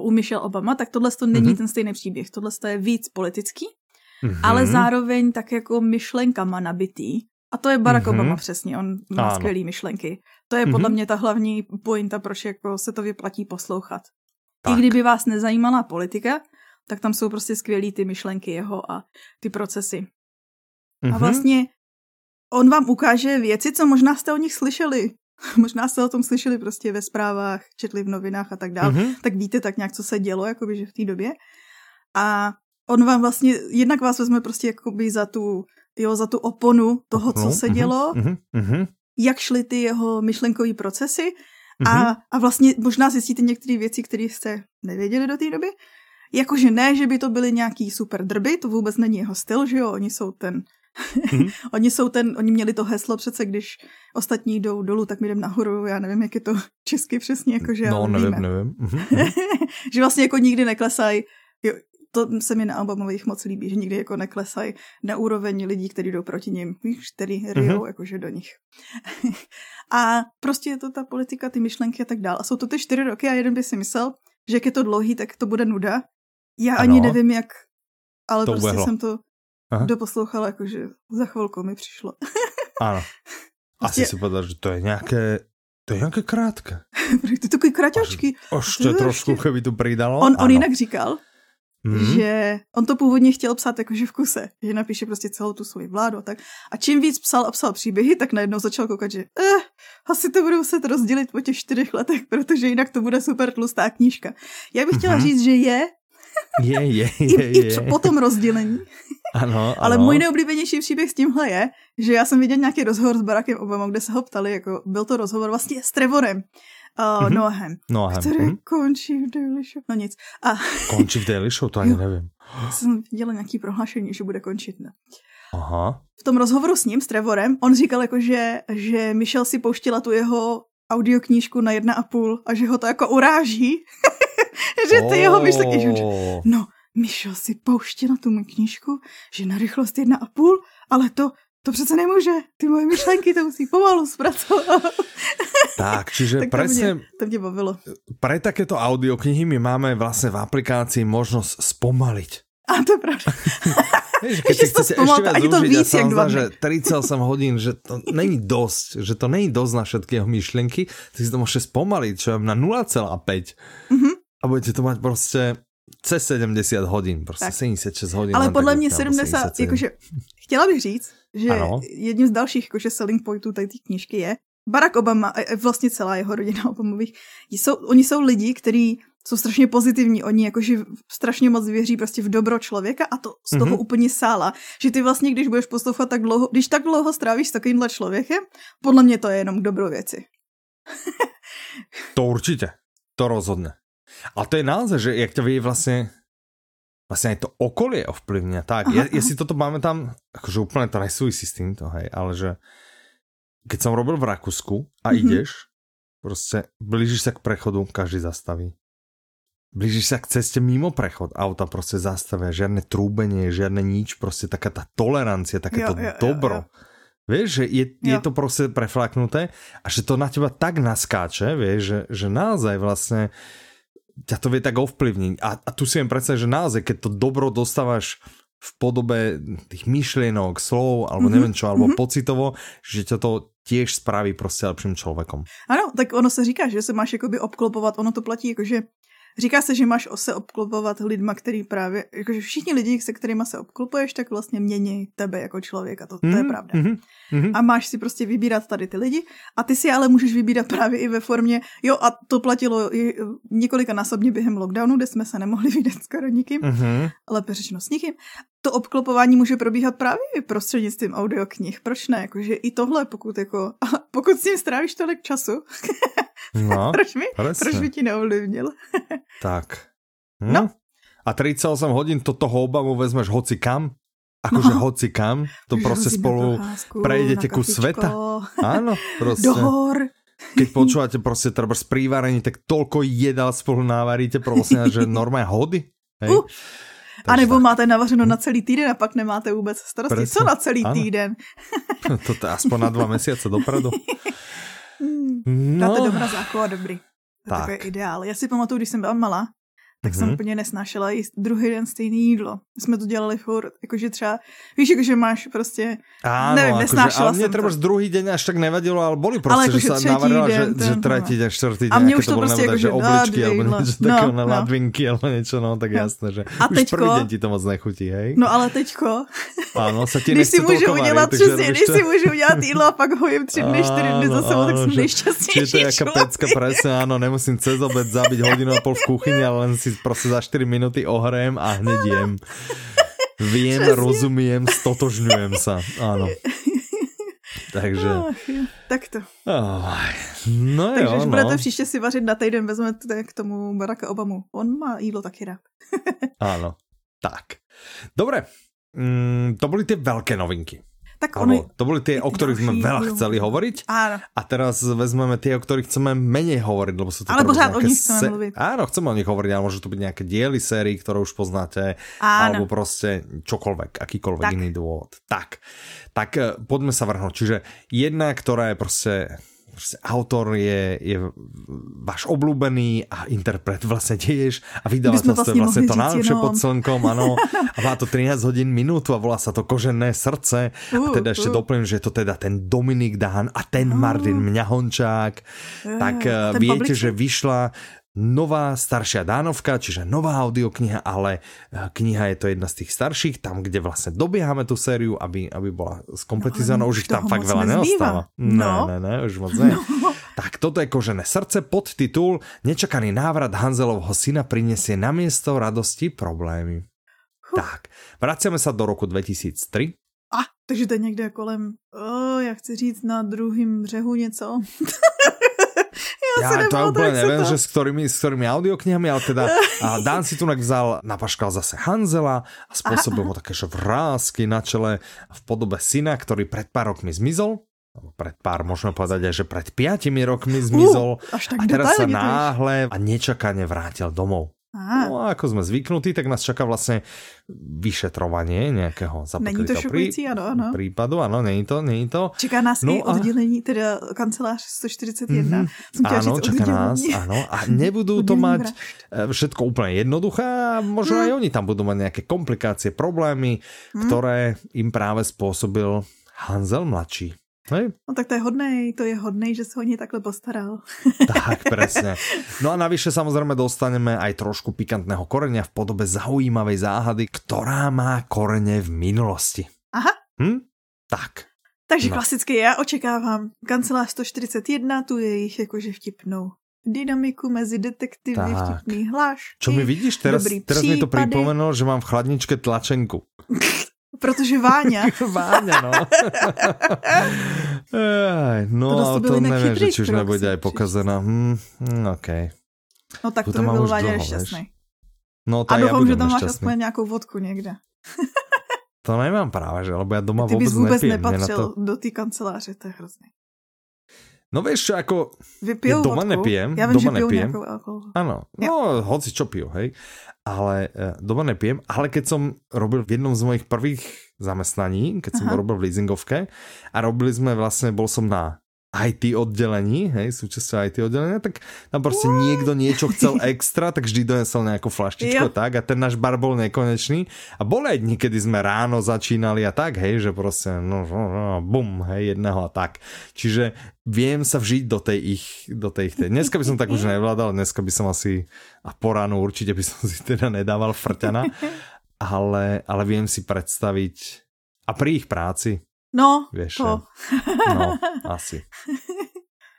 u Michelle Obama, tak tohle to není Mhm. ten stejný příběh. Tohle je víc politický, Mhm. ale zároveň tak jako myšlenkama nabitý. A to je Barack Mhm. Obama přesně, on má Ano. skvělé myšlenky. To je podle Mhm. mě ta hlavní pointa, proč jako se to vyplatí poslouchat. I Tak. kdyby vás nezajímala politika, tak tam jsou prostě skvělý ty myšlenky jeho a ty procesy. A Mhm. vlastně on vám ukáže věci, co možná jste o nich slyšeli. možná jste o tom slyšeli prostě ve zprávách, četli v novinách a tak dále. Mhm. Tak víte tak nějak, co se dělo, jakoby, že v té době. A on vám vlastně, jednak vás vezme prostě jakoby za tu, jo, za tu oponu toho, co se mhm, dělo, mhm, mhm, jak šly ty jeho myšlenkové procesy mhm. a, a vlastně možná zjistíte některé věci, které jste nevěděli do té doby. Jakože ne, že by to byly nějaký super drby, to vůbec není jeho styl, že jo, oni jsou ten Mm-hmm. oni jsou ten, oni měli to heslo přece, když ostatní jdou dolů, tak my jdeme nahoru, já nevím, jak je to česky přesně, jakože No, nevím, víme. nevím. Mm-hmm. že vlastně jako nikdy neklesají, to se mi na albumových moc líbí, že nikdy jako neklesají na úroveň lidí, kteří jdou proti ním, víš, který ryjou mm-hmm. jakože do nich. a prostě je to ta politika, ty myšlenky a tak dále. A jsou to ty čtyři roky a jeden by si myslel, že jak je to dlouhý, tak to bude nuda. Já ano. ani nevím, jak, ale to prostě ubehlo. jsem to Aha. doposlouchala, jakože za chvilku mi přišlo. ano. Asi prostě... si povedal, že to je nějaké to je nějaké krátké. to je takový kraťačky. Až to trošku, keby tu přidalo. On, on jinak říkal, mm-hmm. že on to původně chtěl psát jakože v kuse, že napíše prostě celou tu svoji vládu. Tak. A čím víc psal a psal příběhy, tak najednou začal koukat, že eh, asi to budu muset rozdělit po těch čtyřech letech, protože jinak to bude super tlustá knížka. Já bych chtěla mm-hmm. říct, že je, je, je, je, I, je. I po tom rozdělení. Ano, ano. Ale můj neoblíbenější příběh s tímhle je, že já jsem viděl nějaký rozhovor s Barackem Obama, kde se ho ptali, jako byl to rozhovor vlastně s Trevorem, Uh, mm-hmm. Noahem, Noahem, který mm-hmm. končí v Daily Show. No nic. A... Končí v Daily Show, to ani nevím. Jsem viděla nějaký prohlášení, že bude končit, ne? Aha. V tom rozhovoru s ním, s Trevorem, on říkal jako, že, že Michelle si pouštila tu jeho audioknížku na jedna a půl a že ho to jako uráží. že ty oh. jeho myšlenky, že no, Michelle si pouštila tu moji knížku, že na rychlost jedna a půl, ale to, to přece nemůže. Ty moje myšlenky to musí pomalu zpracovat. Tak, čiže tak presne... To mě, to mě bavilo. Pre takéto audioknihy my máme vlastně v aplikácii možnost spomaliť. A to je pravda. Víš, keď si chcete ešte viac to víc, a sa že 38 hodín, že to není dosť, že to není dosť na všetky jeho myšlienky, tak si to môžete spomaliť, čo je na 0,5. Mm-hmm. A budete to mať prostě cez 70 hodin, prostě tak. 76 hodin. Ale podle mě 70, jakože, chtěla bych říct, že ano. jedním z dalších jakože selling pointů tady té knížky je, Barack Obama a vlastně celá jeho rodina Obamových, jsou, oni jsou lidi, kteří jsou strašně pozitivní, oni jakože strašně moc věří prostě v dobro člověka a to z toho mm-hmm. úplně sála, že ty vlastně, když budeš poslouchat tak dlouho, když tak dlouho strávíš s takovýmhle člověkem, podle mě to je jenom k dobro věci. to určitě, to rozhodne. A to je naozaj, že jak ťa vie vlastne vlastne aj to okolie ovplyvňa. Tak, ja si toto pamätám, akože úplne to nesúvisí s týmto, hej, ale že keď som robil v Rakúsku a mm-hmm. ideš, prostě blížiš sa k prechodu, každý zastaví. Blížiš sa k ceste mimo prechod, auta prostě zastavia, žiadne trúbenie, žiadne nič, prostě taká ta tolerancia, také jo, to jo, dobro. Jo, jo. Vieš, že je, je to prostě preflaknuté a že to na teba tak naskáče, vieš, že, že naozaj vlastne ťa to vie tak ovplyvniť. A, a tu si viem predstaviť, že naozaj, keď to dobro dostávaš v podobe tých myšlienok, slov, alebo neviem čo, alebo mm-hmm. pocitovo, že ťa to tiež spraví prostě lepším člověkom. Ano, tak ono se říká, že se máš jakoby obklopovat, ono to platí jakože Říká se, že máš se obklopovat lidma, který právě, jakože všichni lidi, se kterými se obklopuješ, tak vlastně mění tebe jako člověka, to, to je mhm, pravda. Mm-hmm. A máš si prostě vybírat tady ty lidi a ty si ale můžeš vybírat právě i ve formě, jo a to platilo i několika násobně během lockdownu, kde jsme se nemohli vidět skoro nikým, mm-hmm. lépe řečeno s nikým to obklopování může probíhat právě i prostřednictvím audioknih. Proč ne? Jakože i tohle, pokud jako, pokud s ním strávíš tolik času, no, proč, mi, proč by ti neovlivnil? tak. Hm? No. A 38 hodin to toho Obamu vezmeš hoci kam? Akože no. hoci kam? To prostě spolu prejdete ku sveta? Áno, prostě. Do hor. Keď počúvate prostě treba z prívárení, tak toľko jedal spolu návaríte, prostě, že normálně hody. Hej? Uh. A nebo tak. máte navařeno na celý týden a pak nemáte vůbec starosti. Presne. Co na celý ano. týden? to je aspoň na dva měsíce dopredu. No. Dáte do mrazáku a dobrý. To tak. je ideál. Já si pamatuju, když jsem byla malá, tak mm-hmm. jsem mhm. úplně nesnášela jíst druhý den stejný jídlo. My jsme to dělali furt, jakože třeba, víš, jakože máš prostě, Áno, nevím, nesnášela akože, jsem mě třeba druhý den až tak nevadilo, ale boli prostě, ale že se navarila, že, že tretí den, čtvrtý den, a mě už to, prostě jako, že obličky, alebo něco no, takého, no. ladvinky, alebo něco, no, tak no. jasné, že a už teďko, první den ti to moc nechutí, hej? No ale teďko, Ano, se ti když si můžu udělat přesně, když si můžu udělat jídlo a pak ho jim tři dny, čtyři dny za sebou, tak jsem nejšťastnější Čiže to je jaká pecka, presne, áno, nemusím cez obed zabiť hodinu a pol v kuchyni, ale len si prostě za 4 minuty ohrajem a hned jem. Přesně. rozumiem, stotožňujem sa. Áno. Takže... Oh, tak to. Oh, no Takže jo, až no. budete příště si vařit na týden, vezmete k tomu Baracka Obamu. On má jídlo taky rád. Áno. Tak. Dobre, mm, to boli tie veľké novinky. Tak Alebo oni... to boli tie, o ktorých sme další veľa budú. chceli hovoriť. Áno. A teraz vezmeme tie, o ktorých chceme menej hovoriť, lebo sú to Ale pořád o nich chceme mluviť. Áno, chceme o nich hovoriť, ale môžu to byť nejaké diely sérií, ktoré už poznáte, Áno. alebo proste čokoľvek, akýkoľvek Tak. iný dôvod. Tak, tak eh, poďme sa vrhnúť. Čiže jedna, ktorá je proste proste autor je, je váš obľúbený a interpret vlastne tiež a vydavateľstvo je vlastne mohli to najlepšie pod slnkom, áno. A má to 13 hodín minútu a volá sa to Kožené srdce. A Uh, teda ešte uh. doplním, že je to teda ten Dominik Dán a ten Martin Mňahončák. Tak eh, ten viete, že vyšla nová staršia dánovka, čiže nová audiokniha, ale eh, kniha je to jedna z tých starších, tam, kde vlastne dobiehame tú sériu, aby, aby bola skompletizovaná. No, už ich tam fakt veľa nezbýva. neostáva. Ne, No. ne, ne, už moc ne. Tak toto je kožené srdce, podtitul Nečakaný návrat Hanzelovho syna prinesie na miesto radosti problémy. Tak, vraciame sa do roku 2003. A, takže to je někde kolem, oh, já chci říct, na druhém břehu něco. Ja já se to úplne neviem, to... že s ktorými, s ktorými audioknihami, ale teda a Dan si tunak vzal, napaškal zase Hanzela a spôsobil mu také, že vrázky na čele v podobe syna, ktorý pred pár rokmi zmizol. Pred pár, môžeme povedať aj, že pred piatimi rokmi zmizol. Uh, až tak a teraz sa náhle a nečakane vrátil domov. Á, No a ako sme zvyknutí, tak nás čaká vlastne vyšetrovanie nejakého Není to šokující, ano, ano. prípadu. Áno, není to, není to. Čeká nás No i a- oddělení, teda kancelář 141. Mhm. Jsem chtěla Áno, říct čaká nás, oddělení. áno. A nebudú to mať vražd. eh, všetko úplne jednoduché a možno aj oni tam budú mať nejaké komplikácie, problémy, ktoré im práve spôsobil Hanzel mladší. Hej? No tak to je hodnej, to je hodnej, že se o ně takhle postaral. Tak, presne. No a navyše samozrejme dostaneme aj trošku pikantného korenia v podobe zaujímavej záhady, ktorá má korene v minulosti. Aha, Hm? Tak. takže No. klasicky já očekávám kancelář 141, tu jejich jakože vtipnou dynamiku mezi detektivy, Tak. vtipný hlášky. Čo mi vidíš, teraz, teraz mi to případy. pripomenulo, že mám v chladničke tlačenku. Protože Váňa, Váňa, no. No, To ale to neviem, že či už nebude aj pokazená. Hm, hm, OK. no tak to tam by byl Váňa nešťastný. No to A doufám, že tam máš aspoň nějakou vodku někde. To nemám práve, že, lebo ja doma Ty vůbec Na nepatřil to... do té kanceláře, to je hrozný. No vieš čo, ako... Vypijou Ja doma vodku. nepijem, vím, že doma pijou nepijem. Áno, no hoci čo pijú, hej. Ale e, doma nepijem, ale keď som robil v jednom z mojich prvých zamestnaní, keď som Aha. robil v leasingovke a robili sme vlastne, bol som na IT oddelení, hej, súčasťou IT oddelenia, tak tam proste What? niekto niečo chcel extra, tak vždy donesol nejakú flaštičku Jo. tak a ten náš bar bol nekonečný a boli aj dní, kedy sme ráno začínali a tak, hej, že proste no, no, no, bum, hej, jedného a tak. Čiže viem sa vžiť do tej ich, do tej ich tej. Dneska by som tak už nevládal, dneska by som asi a po ránu určite by som si teda nedával frťana, ale, ale viem si predstaviť a pri ich práci, No, vieš, to. no, asi.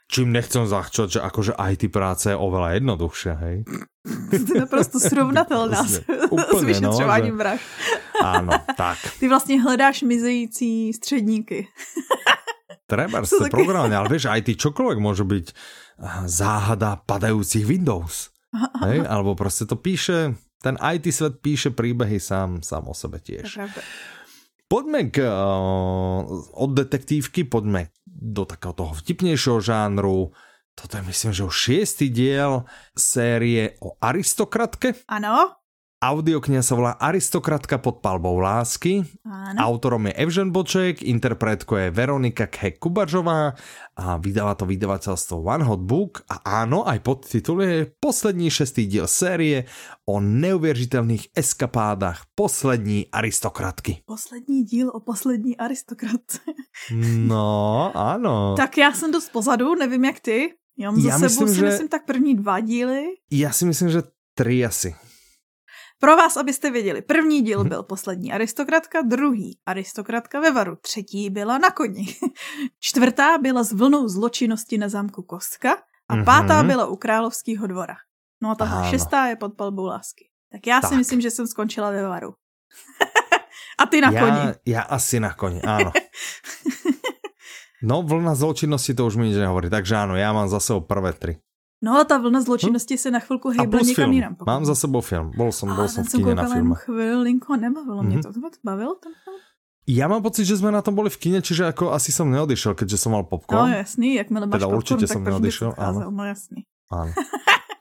Čím nechcem zachčať, že akože IT práce je oveľa jednoduchšia, hej? To je naprosto srovnatelná s, Prostě, s vyšetřováním no, vražd. Áno, tak. Ty vlastně hledáš mizející středníky. Treba To programovanie, ale vieš, IT čokoľvek môže byť ah, záhada padajúcich Windows. Hej? Alebo proste to píše, ten IT svet píše príbehy sám, sám o sebe tiež. pravda. Poďme k, uh, od detektívky, poďme do takého toho vtipnejšieho žánru. Toto je myslím, že už šiestý diel série o aristokratke. Ano, Audiokniha sa volá Aristokratka pod palbou lásky. ano. Autorom je Evžen Boček, interpretkou je Veronika Khek Kubaržová a vydáva to vydavateľstvo One Hot Book a áno, aj podtitul je poslední šestý diel série o neuvěřitelných eskapádách poslední aristokratky. Poslední díl o poslední aristokratce. No, áno. tak já jsem dost pozadu, nevím jak ty. Já mám za Já sebou myslím, si že- myslím tak první dva díly. Ja si myslím, že tri asi. Pro vás, abyste věděli, první díl Mhm. byl poslední aristokratka, druhý aristokratka ve varu, třetí byla na koni, čtvrtá byla s vlnou zločinnosti na zámku Kostka a Mhm. pátá byla u královského dvora. No a Áno. šestá je pod palbou lásky. Tak já Tak. si myslím, že jsem skončila ve varu. a ty na ja, koni. Ja asi na koni, áno. No, vlna zločinnosti to už mi nič nehovorí, takže áno, ja mám za sebou prvé tri. No a ta vlna zločinnosti hm? se na chvilku hejbla někam film. jinam. Mám za sebou film. Bol som, bol som v kine na filme. chvilinku a nebavilo mm-hmm. mě to. To bavilo ten film? Ja mám pocit, že sme na tom boli v kine, čiže ako asi som neodišiel, keďže som mal popcorn. No jasný, jakmile máš teda popcorn, určite tak som neodišiel, áno. No jasný. Áno.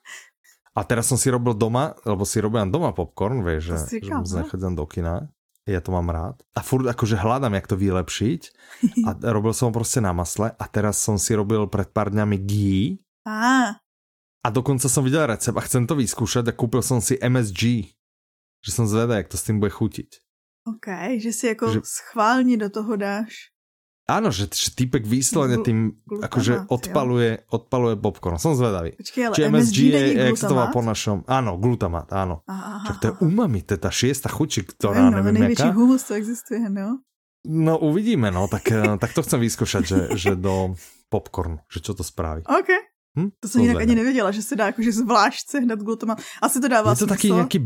A teraz som si robil doma, lebo si robím doma popcorn, vieš, že, že moc nechádzam do kina. Ja to mám rád. A furt akože hľadám, jak to vylepšiť. A robil som ho proste na masle. A teraz som si robil pred pár dňami ghee. A. A dokonca som videl recept a chcem to vyskúšať a kúpil som si MSG. Že som zvedal, jak to s tým bude chutiť. OK, že si jako že... schválně do toho dáš. Áno, že, že týpek výslovne tým akože odpaluje, odpaluje popcorn. Som zvedavý. Počkej, ale Či MSG, MSG je, jak to po našom... Áno, glutamát, áno. Aha, Čak to je umami, to je tá šiesta chuči, ktorá no, neviem jaká. humus to existuje, no. No uvidíme, no, tak, eh, tak to chcem vyskúšať, že, že do popcorn, že čo to spraví. OK. Hm? To jsem jinak ani nevěděla, že se dá jakože zvlášť sehnat glutamat. Asi to dává Je to smysl. taký nějaký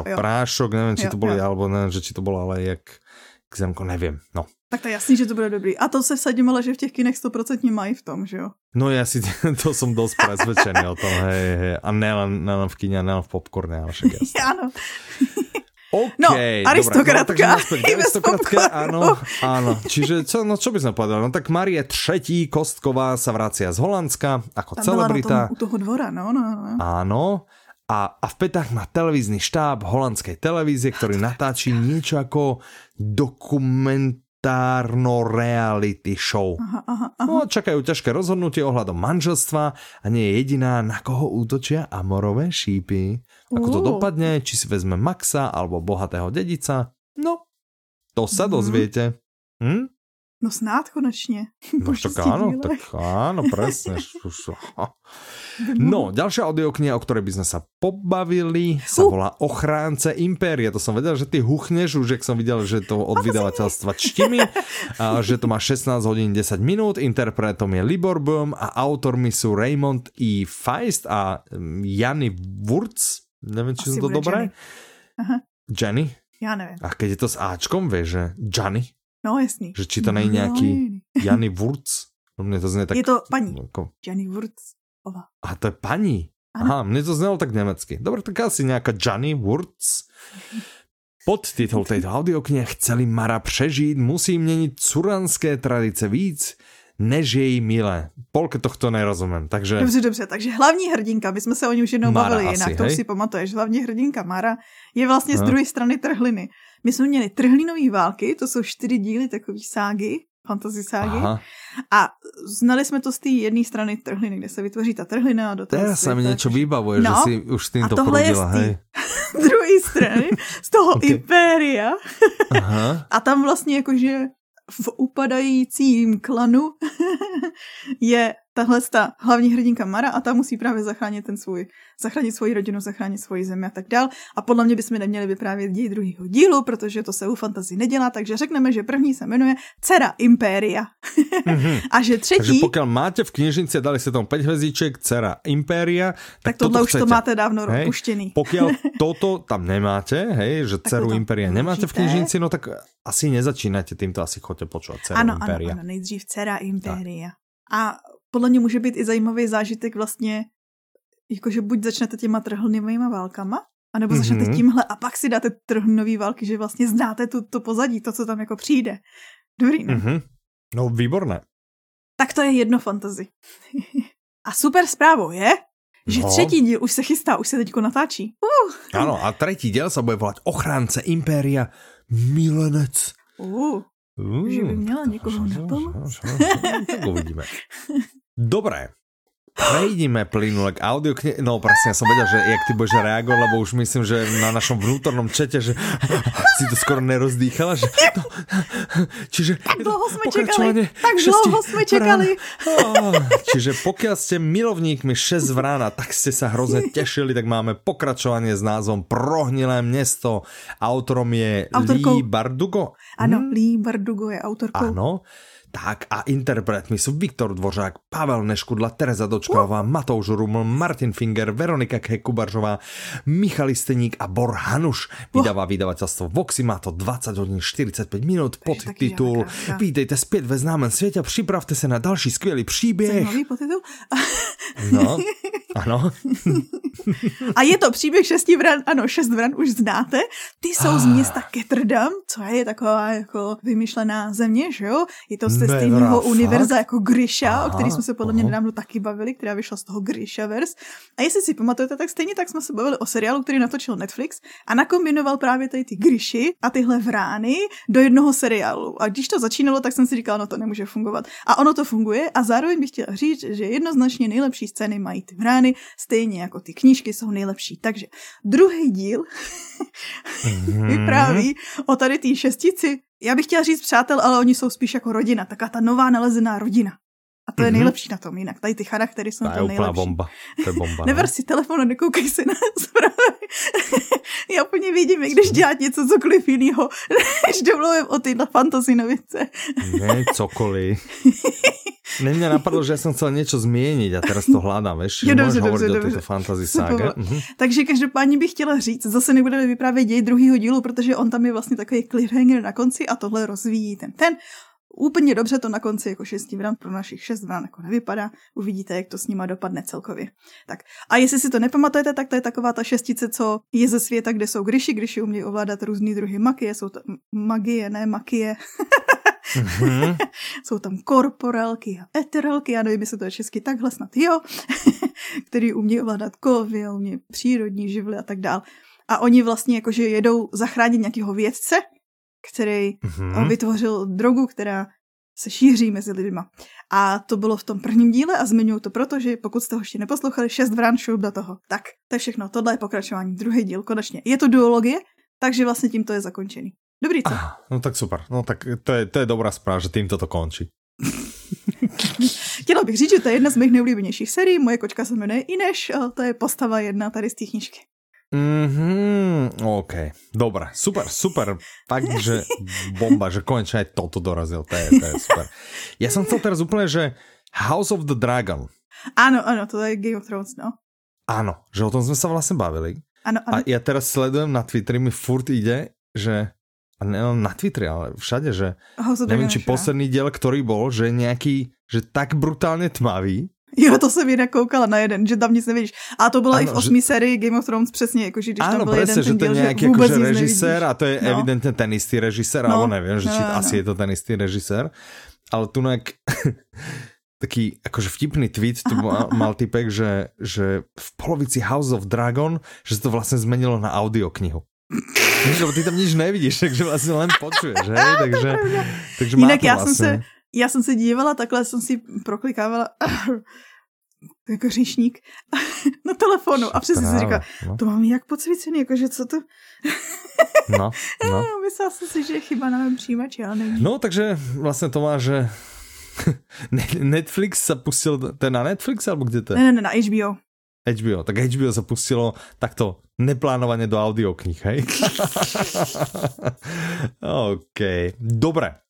jo, jo. prášok, nevím, či jo, to boli, jo. alebo nevím, že či to bolo, ale jak k zemko, nevím, no. Tak to je jasný, že to bude dobrý. A to se vsadím, ale že v těch kinech 100% mají v tom, že jo? No já si to jsem dost presvedčený o tom, hej, hej. A nelen, nelen v kině, nelen v popcorne, ale však jasný. ano. OK, no, aristokratka. Dobre, no, aristokratka, áno, áno. Čiže čo, no, čo by sme povedali? No tak Marie třetí Kostková sa vracia z Holandska ako Tam celebrita. Tom, u toho dvora, no, no, no. Áno. A, a v petách má televízny štáb holandskej televízie, ktorý natáči niečo ako dokument dokumentárno reality show. Aha, aha, aha. No, čakajú ťažké rozhodnutie ohľadom manželstva a nie je jediná, na koho útočia amorové šípy. Ako to dopadne, či si vezme Maxa alebo bohatého dedica, no, to sa mm. dozviete. Hm? No snad konečne. No tak áno, tak áno, presne. No, ďalšia audiokniha, o ktorej by sme sa pobavili, sa uh. volá Ochránce impérie. To som vedel, že ty huchneš už, jak som videl, že to od vydavateľstva čtimi, a že to má 16 hodín 10 minút, interpretom je Libor Böhm a autormi sú Raymond E. Feist a mm, Jany Wurz. Neviem, či sú to dobré. Jenny. Jenny? Já nevím. A keď je to s Ačkom, vieš, že Johnny? No jasný. Že či to není nějaký Jany Wurz? No to znie tak... Je to paní. Jako... Jany Wurz. A to je paní. Aha, mne to znelo tak německy. Dobre, tak asi nějaká Jany Wurz. titul tejto audioknihy Chceli Mara přežít, musí měnit curanské tradice víc, než jej milé. Polke tohto nerozumím, takže... Dobře, dobře, takže hlavní hrdinka, my jsme se o ní už jednou Mara bavili asi, jinak, to už si pamatuješ, hlavní hrdinka Mara je vlastně z druhé strany trhliny. My jsme měli trhlinové války, to jsou čtyři díly takový ságy, fantasy ságy. Aha. A znali jsme to z té jedné strany trhliny, kde se vytvoří ta trhlina a do toho Teraz se mi něco vybavuje, no, že si už s tím to prudila, hej. druhé strany, z toho okay. impéria. Aha. A tam vlastně jakože v upadajícím klanu je tahle ta hlavní hrdinka Mara a ta musí právě zachránit ten svůj, zachránit svoji rodinu, zachránit svoji zemi a tak dál. A podle mě bychom neměli vyprávět děj druhého dílu, protože to se u fantasy nedělá, takže řekneme, že první se jmenuje Cera Impéria. mm-hmm. a že třetí... Takže pokud máte v knižnici, dali se tomu 5 hvězdiček, Cera Impéria, tak, tak tohle už to máte dávno hej? Pokud toto tam nemáte, hej, že Ceru Impéria nemáte v knižnici, no tak asi nezačínajte týmto, asi chodte počúvať Ceru ano, Impéria. Ano, ano, nejdřív Cera Impéria. A podle mě může být i zajímavý zážitek vlastně, jakože buď začnete těma trhlnivými válkama, anebo mm-hmm. začnete tímhle a pak si dáte trhlnový války, že vlastně znáte tu, to pozadí, to, co tam jako přijde. Dobrý, ne? Mm-hmm. No, výborné. Tak to je jedno fantazy. a super zprávou je, že no. třetí díl už se chystá, už se teďko natáčí. Uh. Ano, a třetí díl se bude volat Ochránce Impéria Milenec. Uh. Uh, že by měla někoho na pomoc. Tak uvidíme. Dobré. Prejdime plynule k audio knihe. No presne, ja som vedel, že jak ty budeš reagovať, lebo už myslím, že na našom vnútornom čete, že si to skoro nerozdýchala. Že to, čiže tak dlho sme čekali. Tak dlho sme čekali. čiže pokiaľ ste milovníkmi 6 v rána, tak ste sa hrozne tešili, tak máme pokračovanie s názvom Prohnilé město. Autorom je Autorkou. Lee Bardugo. Ano, hm? Lee Bardugo je autorkou. Ano. Tak a interpretmi sú Viktor Dvořák, Pavel Neškudla, Tereza Dočkalová, Matouš Ruml, Martin Finger, Veronika Kekubaržová, Michal Isteník a Bor Hanuš. Vydává vydavateľstvo Voxy, má to 20 hodín 45 minút pod titul Vítejte zpět ve známém světě, připravte se na další skvělý příběh. Zajímavý podtitul. No, ano. A je to příběh šesti vran, ano, šest vran už znáte. Ty jsou z Ah. města Ketterdam, co je taková jako vymyšlená země, že jo? Je to z Ne, stejného univerza jako Grisha, o Aha, který jsme se podle mě nedávno taky bavili, která vyšla z toho Grishaverse. A jestli si pamatujete, tak stejně tak jsme se bavili o seriálu, který natočil Netflix a nakombinoval právě tady ty Grishy a tyhle vrány do jednoho seriálu. A když to začínalo, tak jsem si říkala, no to nemůže fungovat. A ono to funguje a zároveň bych chtěla říct, že jednoznačně nejlepší scény mají ty vrány, stejně jako ty knížky jsou nejlepší. Takže druhý díl Mhm. vypráví o tady té šestici. Já bych chtěla říct přátel, ale oni jsou spíš jako rodina, taká ta nová nalezená rodina. A to je Mhm. nejlepší na tom jinak. Tady ty charaktery jsou To je to úplná nejlepší. bomba. To je bomba. Never no. si telefon a nekoukej se na zprávy. Já úplně vidím, jak když dělat něco cokoliv jiného, než domluvím o tyhle fantasy novice. Ne, cokoliv. Ne, mňa napadlo, že ja som chcel niečo zmieniť a teraz to hľadám, vieš? Jo, dobře, dobře, o dobře. tejto fantasy. Mhm. Takže každopádně bych chtěla říct, zase nebudeme vyprávět děj druhého dílu, protože on tam je vlastně takový cliffhanger na konci a tohle rozvíjí ten ten. Úplně dobře to na konci jako šesti vran pro našich šest vran jako nevypadá. Uvidíte, jak to s nima dopadne celkově. Tak a jestli si to nepamatujete, tak to je taková ta šestice, co je ze světa, kde jsou gryši. Gryši umějí ovládat různý druhy magie, jsou to magie, ne makie. Mhm. jsou tam korporelky a eterelky, já nevím, jestli to je česky takhle, snad jo, který umějí ovládat kovy, umějí přírodní živly a tak dál. A oni vlastně jakože jedou zachránit nějakého vědce, který Mhm. vytvořil drogu, která se šíří mezi lidma. A to bylo v tom prvním díle a zmiňuji to proto, že pokud jste ho ještě neposlouchali, šest vran šup do toho. Tak, to je všechno, tohle je pokračování, druhý díl, konečně. Je to duologie, takže vlastně tím to je zakončený. Dobrý, co? Ah, no tak super. No tak to je, to je dobrá správa, že týmto to končí. Chtěla bych říct, že to je jedna z mých nejoblíbenějších sérií, moje kočka se jmenuje Ineš, a to je postava jedna tady z té knižky. Mhm, OK. Dobre, super, super. Takže bomba, že konečne aj toto dorazil. To je, to je super. Ja som chcel teraz úplne, že House of the Dragon. Ano, ano, to je Game of Thrones, no. Áno, že o tom sme sa vlastne bavili. Ano, A ano. ja teraz sledujem na Twitteri, mi furt ide, že a nejen na Twitteri, ale všade, že House neviem, či posledný diel, ktorý bol, že nejaký, že tak brutálne tmavý, Jo, to jsem jinak koukala na jeden, že tam nic nevidíš. A to bylo i v Ano, že- sérii Game of Thrones přesně, jakože když tam Áno, byl jeden presne, že ten to je že akože nic režisér a to je No. evidentne ten istý režisér, No. alebo neviem, že či No, no, asi no. je to ten istý režisér, ale tu nejak taký akože vtipný tweet tu mal, mal typek, že, že v polovici House of Dragon, že sa to vlastne zmenilo na audioknihu. Víš, ty tam nič nevidíš, takže vlastne len počuješ, hej? Takže, takže má Jinak to já jsem se, já jsem se dívala, takhle jsem si proklikávala jako říšník na telefonu a přesně si Práve, říkala, no, to mám jak podsvícený, jakože co to... no, no. Myslela jsem si, že je chyba na mém přijímači, ale není. No, takže vlastne to má, že Netflix sa pustil, to je na Netflix, alebo kde to je? Ne, ne, ne, na HBO. HBO, tak HBO sa pustilo takto neplánovane do audiokníh, hej? OK, dobre.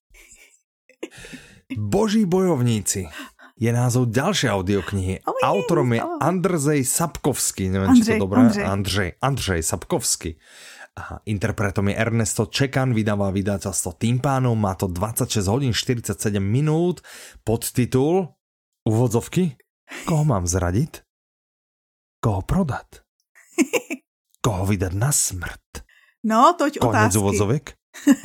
Boží bojovníci je názov ďalšej audioknihy. Oh, je, Autorom je oh. Andrzej Sapkovský, neviem, či to dobré. Andřej. Andrzej, Andrzej Sapkovský. A interpretom je Ernesto Čekan, vydáva vydateľstvo Timpánov, má to 26 hodín 47 minút, podtitul Úvodzovky? Koho mám zradiť? Koho prodat? Koho vydat na smrt? No, toť Konec otázky. úvodzovek?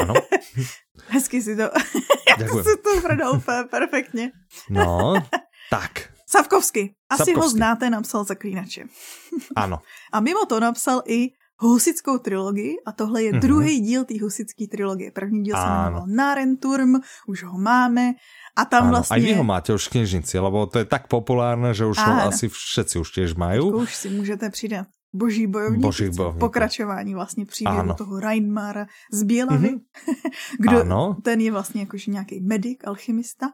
Ano, Hezky si to, jak si to prodal úplně perfektně. no, tak, Savkovsky. Asi ho Sapkovsky. znáte, napsal Zaklínače. ano. A mimo to napsal i husickou trilogii a tohle je Mhm. mm-hmm. druhý díl té husické trilogie. První díl se jmenoval Narenturm, už ho máme a tam Áno, vlastně... aj vy ho máte už v knižnici, lebo to je tak populárne, že už ho Áno. asi všetci už tiež majú. Už si můžete přidat boží bojovník, Božích bojovníků. pokračování vlastně příběhu Áno. toho Reinmara z Bělavy. Mhm. Kdo, Áno. ten je vlastně jakože nějaký medic, alchymista.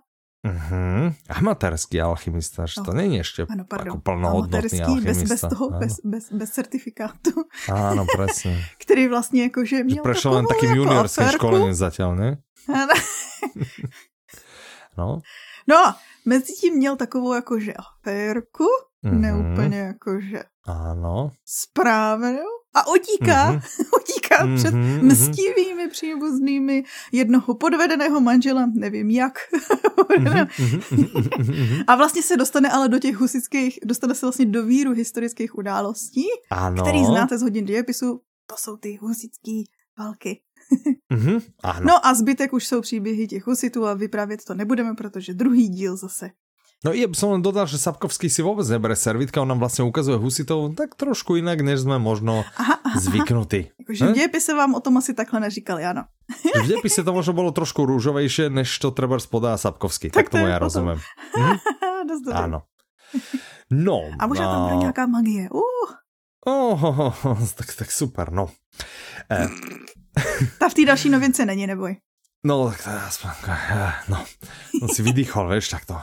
Uh-huh. Amatérský alchymista, že to No. není ešte Ano, pardon. ako plnohodnotný Amatérský, bez, alchymista. bez toho, Áno. bez, bez, bez certifikátu, Áno, presne. který vlastně jakože Že měl prešiel len takovou takým jako juniorským školením zatiaľ, ne? Ano. No. No mezi tím měl takovou jakože aférku, Mhm. neúplně jakože Áno. správnou, a utíká, mm-hmm. utíká mm-hmm, před mm-hmm. mstivými příbuznými jednoho podvedeného manžela, nevím jak. mm-hmm. a vlastně se dostane ale do těch husických, dostane se vlastně do víru historických událostí, ano. který znáte z hodin dějepisu, to jsou ty husický války. Mm-hmm, ano. No a zbytek už jsou příběhy těch husitů a vyprávět to nebudeme, protože druhý díl zase No ja som len dodal, že Sapkovský si vôbec nebere servitka, on nám vlastne ukazuje husitov tak trošku inak, než sme možno aha, aha. zvyknutí. Jakože v dějepise vám o tom asi takhle neříkali, ano. v dějepise to možno bolo trošku růžovejšie, než to treba spodá Sapkovský. Tak, tak tomu ja rozumiem. Hm? Áno. No. A možná tam bude nějaká magie. Uh. Oh, oh, oh, tak, tak super, no. Eh. Ta v té další novince není, neboj. No, tak to aspoň, no, no si vydýchol, vieš, takto.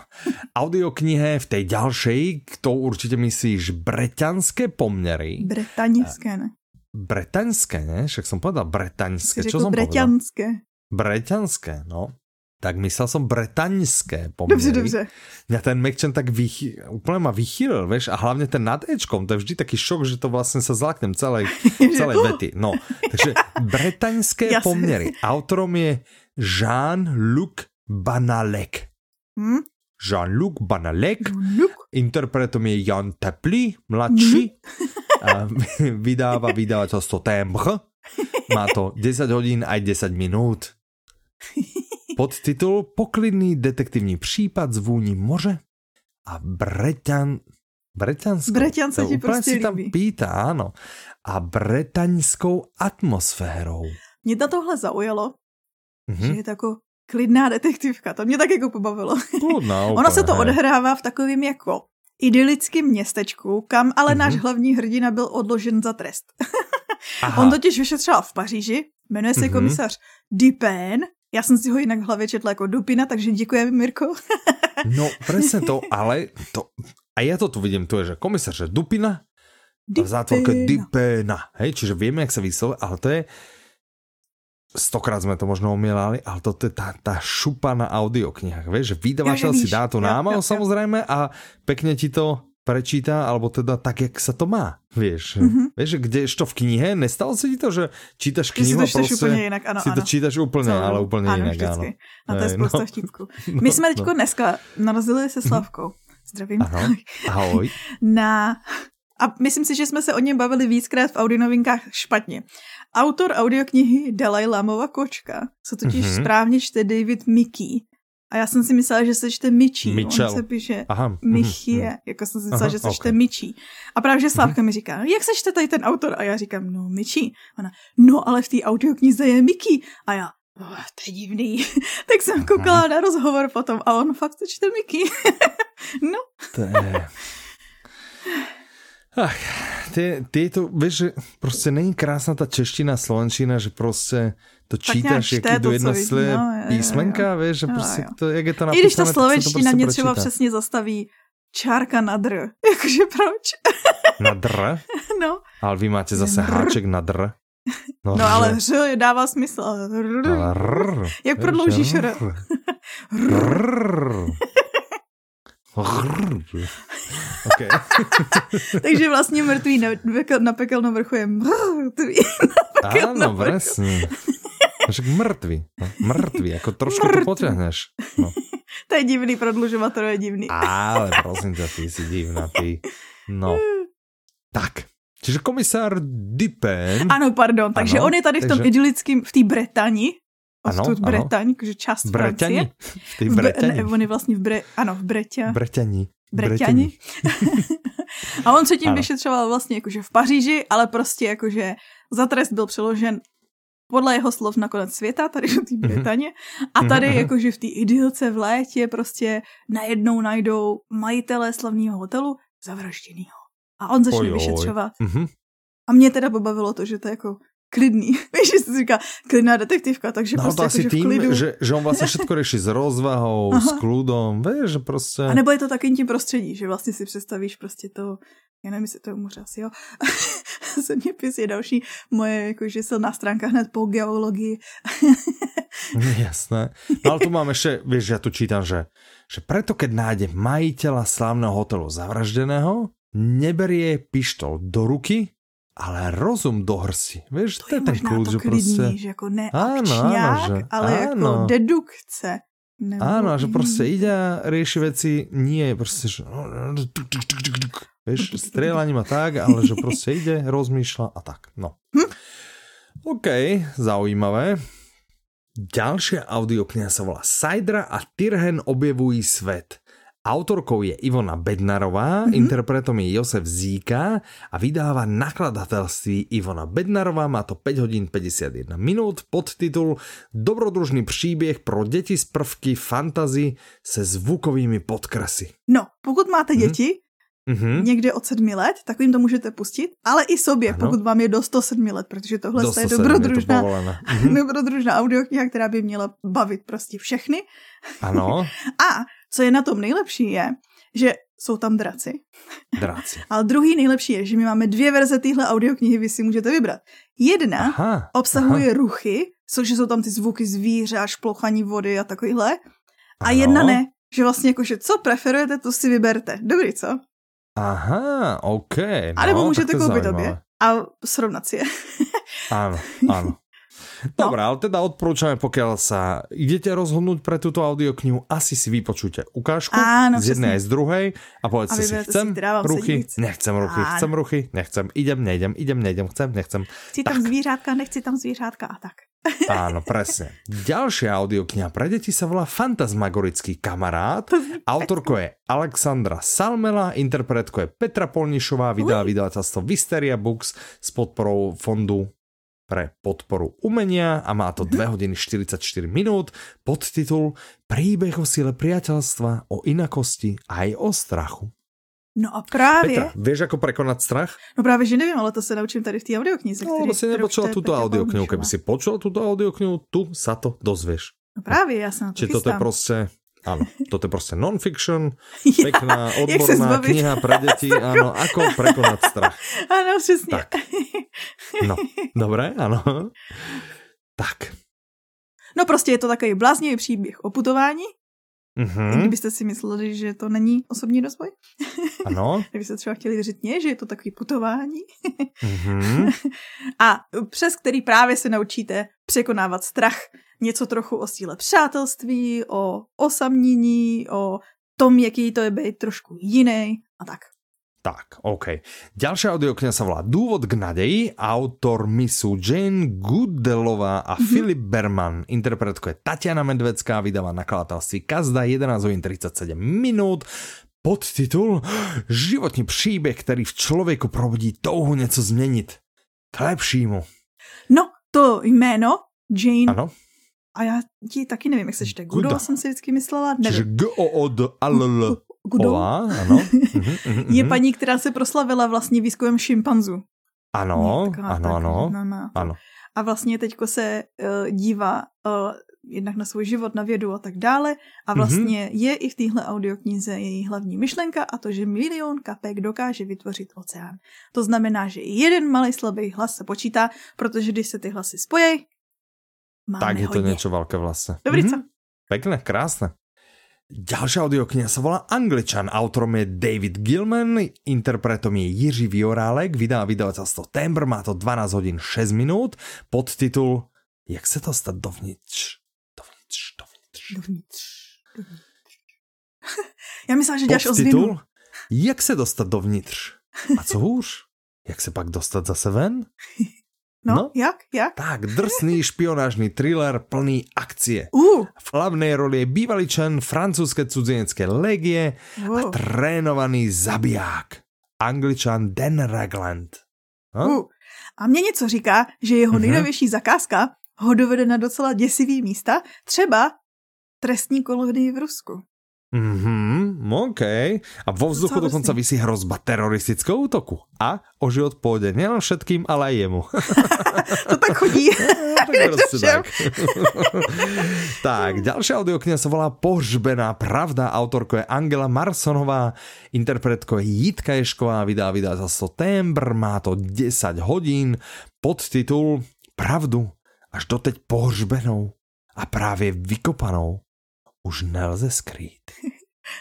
Audioknihe v tej ďalšej, to určite myslíš breťanské pomery. Bretaňské, ne? Bretaňské, ne? Však som povedal bretaňské. Čo som breťanské. povedal? Breťanské, no. Tak myslel som bretaňské pomery. Dobře, dobře. Mňa ten Mekčen tak vychy, úplne ma vychýlil, vieš, a hlavne ten nad Ečkom, to je vždy taký šok, že to vlastne sa zlaknem celej, celej vety. No, takže bretaňské pomery. Autorom je Jean-Luc Banalek. Hmm? Jean-Luc Banalek. Interpretom je Jan Teplý, mladší. Hmm? vydáva vydavateľstvo Tembre. Má to 10 hodín aj 10 minút. Podtitul Poklidný detektivní případ z vůní moře a Breťan... Breťanskou. Breťan se ti prostě si tam pýta, áno. A bretaňskou atmosférou. Mě to tohle zaujalo, mm-hmm. že je to jako klidná detektivka. To mě tak jako pobavilo. Kludná, ono se to hej. odehrává v takovým jako idylickém městečku, kam ale mm-hmm. náš hlavní hrdina byl odložen za trest. On totiž vyšetřoval v Paříži, jmenuje se mm-hmm. komisař Dupin, já jsem si ho jinak v hlavě četla jako Dupina, takže děkujeme, Mirko. no, přesně to, ale to, a já to tu vidím, to je, že komisař Dupina, Dupina. v zátvorke Dupina, hej, čiže víme, jak se vyslovuje, ale to je stokrát sme to možno omielali, ale to je tá, tá šupa na audioknihách, vieš, že vydavateľ si dá tu námahu samozrejme a pekne ti to prečíta, alebo teda tak, jak sa to má, vieš. Mm-hmm. Vieš, kde to v knihe, nestalo si ti to, že čítaš knihu a prostě úplně jinak, ano, si ano. to čítaš úplně, Celou. ale úplně ano, jinak, vždycky. ano. Na to je spousta no. vtipků. My jsme teďko no. dneska narazili se Slavkou. Zdravím. Ano. Ahoj. Na a myslím si, že jsme se o něm bavili víckrát v audionovinkách špatně. Autor audioknihy Dalai Lamova kočka se totiž mm-hmm. správně čte David Mickey. A já jsem si myslela, že se čte Mičí. Mitchell. On se píše Aha. Michie, mm-hmm. jako jsem si myslela, Aha, že se čte okay. Mičí. A právě, že Slávka mm-hmm. mi říká, jak se čte tady ten autor? A já říkám, no Mičí. Ona, no ale v té audioknize je Mickey. A já, oh, to je divný. tak jsem koukala na rozhovor potom a on fakt se čte Mickey. no. To je... Ach, ty, to, víš, že prostě není krásná ta čeština, slovenčina, že prostě to čítáš, jaký do jedna slě no, písmenka, jo, víš, že jo, prostě jo. to, jak je to napísané, I když ta slovenština prostě mě třeba přesně zastaví čárka na dr. Jakože proč? Na dr? No. Ale vy máte zase Rr. háček na dr. No, no ale ř dává smysl. Rr. Jak prodloužíš r? Okay. Takže vlastně mrtvý na, na pekelnou vrchu je mrtvý na Áno, presne. Však mrtvý. No, mrtvý, jako trošku mrtvý. to potiahneš. No. to je divný, prodlužovat to je divný. Ale prosím ťa, ty si divná, ty. No. Tak. Čiže komisár Dipen... Ano, pardon, takže ano, on je tady v tom takže... idylickém, v té Bretani, ano, odtud ano. Bretaň, že část Bretaň, Francie. V Bretaň. Ne, on je vlastně v Bre, ano, v Breťa. Breťani. Breťani. a on se tím ano. vyšetřoval vlastně jakože v Paříži, ale prostě jakože za trest byl přeložen podle jeho slov na konec světa, tady do té mhm. Bretaně. A tady mhm. jakože v té idylce v létě prostě najednou najdou majitele slavného hotelu zavražděnýho. A on začne vyšetřovat. Mhm. A mě teda pobavilo to, že to jako klidný. Víš, že si říká klidná detektivka, takže no, prostě to asi jako, tým, v klidu. Že, že on vlastně všetko řeší s rozvahou, Aha. s kludom, víš, že prostě... A nebo je to taky tím prostředí, že vlastně si představíš prostě to, já nevím, jestli to je moře asi, jo. Zeměpis je další moje jakože silná stránka hned po geologii. Jasné. No ale tu mám ještě, víš, já tu čítam, že, že preto keď nájde majiteľa slavného hotelu zavraždeného, neberie pištol do ruky, ale rozum do hrsti. Víš, to, to je ten kult, že prostě... že jako ne áno, áno, že, ale áno. jako dedukce. Nebo áno, a že prostě ide a rieši veci, nie prostě, že vieš, strieľaním a tak, ale že prostě ide, rozmýšľa a tak. No. Hm? OK, zaujímavé. Ďalšia audiokniha sa volá Sajdra a Tyrhen objevují svet. Autorkou je Ivona Bednarová, mm-hmm. interpretom je Josef Zíka a vydáva nakladatelství Ivona Bednarová, má to 5 hodín 51 minút, podtitul Dobrodružný příběh pro děti z prvky fantazy se zvukovými podkresy. No, pokud máte mm-hmm. děti, mm-hmm. někde od sedmi let, tak jim to můžete pustit, ale i sobě, ano. pokud vám je do 107 let, protože tohle do je dobrodružná, je mm-hmm. dobrodružná audiokniha, která by měla bavit prostě všechny. Ano. A co je na tom nejlepší je, že jsou tam draci. Draci. Ale druhý nejlepší je, že my máme dvě verze téhle audioknihy, vy si můžete vybrat. Jedna aha, obsahuje aha. ruchy, což jsou tam ty zvuky zvířat, šplouchaní vody a takovýhle. A ano. jedna ne, že vlastně jakože co preferujete, to si vyberte. Dobrý, co? Aha, OK. No, a nebo můžete koupit obě a srovnat si je. ano, ano. No. Dobre, ale teda odporúčame, pokiaľ sa idete rozhodnúť pre túto audioknihu, asi si vypočujte ukážku Áno, z jednej aj z druhej a povedzte si, chcem si ruchy, nechcem ruchy, Áno. chcem ruchy, nechcem, idem, nejdem, idem, nejdem, chcem, nechcem. Chci tak. tam zvířátka, nechci tam zvířátka a tak. Áno, presne. Ďalšia audiokniha pre deti sa volá Fantasmagorický kamarát. Autorko je Alexandra Salmela, interpretko je Petra Polnišová, vydá vydavateľstvo Visteria Books s podporou fondu pre podporu umenia a má to 2 mhm. hodiny 44 minút. Podtitul Príbeh o sile priateľstva, o inakosti a aj o strachu. No a právě... Petra, vieš, ako prekonať strach? No právě, že nevím, ale to se naučím tady v té audioknize. No, lebo si nepočula túto audioknihu. Keby si počula túto audioknihu, tu sa to dozvieš. No právě, já se na to Či toto je prostě Áno, toto je prostě non-fiction, ja, pekná, odborná kniha pre deti, áno, ako prekonať strach. Áno, přesně. Tak. No, dobré, ano. Tak. No prostě je to takový bláznivý příběh o putování. Mm-hmm. Kdybyste si mysleli, že to není osobní rozvoj. Ano. Kdybyste třeba chtěli věřit mě, že je to takový putování. mm-hmm. A přes který právě se naučíte překonávat strach něco trochu o síle přátelství, o osamění, o tom, jaký to je být trošku jiný a tak. Tak, OK. Ďalšia audiokniha sa volá Důvod k nadeji, autor misu Jane Goodelová a mm-hmm. Filip Berman. Interpretko je Tatiana Medvecká, vydáva nakladatelství Kazda 11 hodin 37 minút. Podtitul Životní příběh, který v člověku probudí touhu něco změnit. K lepšímu. No, to jméno Jane ano a já ti taky nevím, jak se čte. Gudo jsem si vždycky myslela. Nevím. Čiže g o o d a l l Gudo? ano. Mhm, mhm, je mhm. paní, která se proslavila vlastně výzkumem šimpanzu. Ano, ano, ano, ano. A vlastně teďko se uh, dívá uh, jednak na svůj život, na vědu a tak dále. A vlastně mm-hmm. je i v téhle audioknize její hlavní myšlenka a to, že milion kapek dokáže vytvořit oceán. To znamená, že jeden malý slabý hlas se počítá, protože když se ty hlasy spojí, Máme tak je to hodně. niečo veľké vlastne. Dobrý, mm-hmm. co? Pekné, krásne. Ďalšia audiokniha sa volá Angličan. Autorom je David Gilman, interpretom je Jiří Viorálek, vydá vydavateľstvo Tembr, má to 12 hodín 6 minút, podtitul Jak se dostat dovnitř? Dovnitř, dovnitř. Dovnitř, dovnitř. Já myslím, že děláš ozvinu. Jak se dostat dovnitř? A co hůř? Jak se pak dostat zase ven? No, no, jak, jak? Tak, drsný špionážný thriller plný akcie. Uh. V hlavnej roli je bývalý člen francúzske cudzinecké legie uh. a trénovaný zabiják. Angličan Dan Ragland. No? Uh. A mě něco říká, že jeho mhm. nejnovější zakázka ho dovede na docela děsivý místa, třeba trestní kolonii v Rusku. Mhm, OK. A vo vzduchu dokonca vysí hrozba teroristického útoku. A o život pôjde nielen všetkým, ale aj jemu. to tak chodí. tak, tak. tak, ďalšia audiokniha sa volá Pohřbená pravda. Autorko je Angela Marsonová, interpretko je Jitka Ješková, vydá vydavateľstvo Tembr, má to 10 hodín, podtitul Pravdu až doteď pohřbenou a právě vykopanou už nelze skrýt.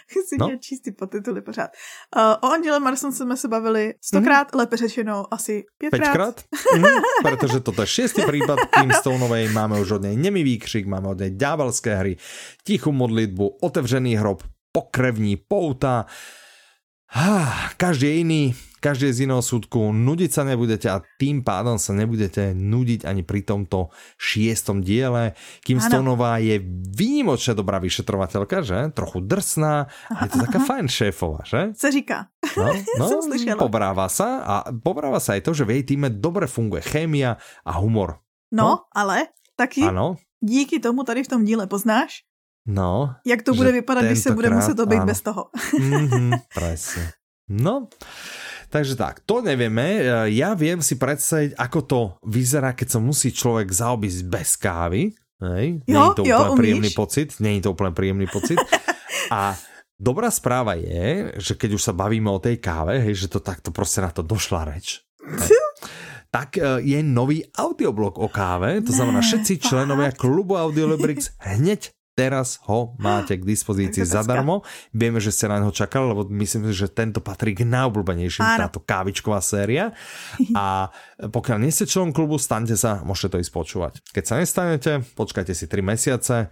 Chci no. číst ty podtituly pořád. Uh, o Angele Marson jsme se bavili stokrát, mm. lépe řečeno asi pětkrát. Pětkrát? mm, protože toto je šiestý prípad Kim Stoneovej. Máme už od něj nemý výkřik, máme od něj ďábelské hry, tichou modlitbu, otevřený hrob, pokrevní pouta. Ah, každý je je z iného súdku, nudiť sa nebudete a tým pádom sa nebudete nudiť ani pri tomto šiestom diele. Kim Stonová je výnimočne dobrá vyšetrovateľka, že? Trochu drsná, a je to taká fajn šéfova, že? Co říká? No, no pobráva sa a pobráva sa aj to, že v jej týme dobre funguje chémia a humor. No, no ale taky ano. díky tomu tady v tom díle poznáš, No. Jak to bude vypadat, když se bude muset obejít bez toho. mm-hmm, presne. No, Takže tak, to nevieme. Ja viem si predstaviť, ako to vyzerá, keď sa musí človek zaobísť bez kávy. Hej? Jo, Není to jo, úplne umíš. príjemný pocit. Není to úplne príjemný pocit. A dobrá správa je, že keď už sa bavíme o tej káve, hej, že to takto prostě na to došla reč. Hej. tak e, je nový audioblog o káve, to znamená všetci členovia klubu Audiolibrix hneď teraz ho máte k dispozícii zadarmo. Vieme, že ste na neho čakali, lebo myslím, že tento patrí k najobľúbenejším, táto kávičková séria. A pokiaľ nie ste členom klubu, staňte sa, môžete to ísť počúvať. Keď sa nestanete, počkajte si 3 mesiace.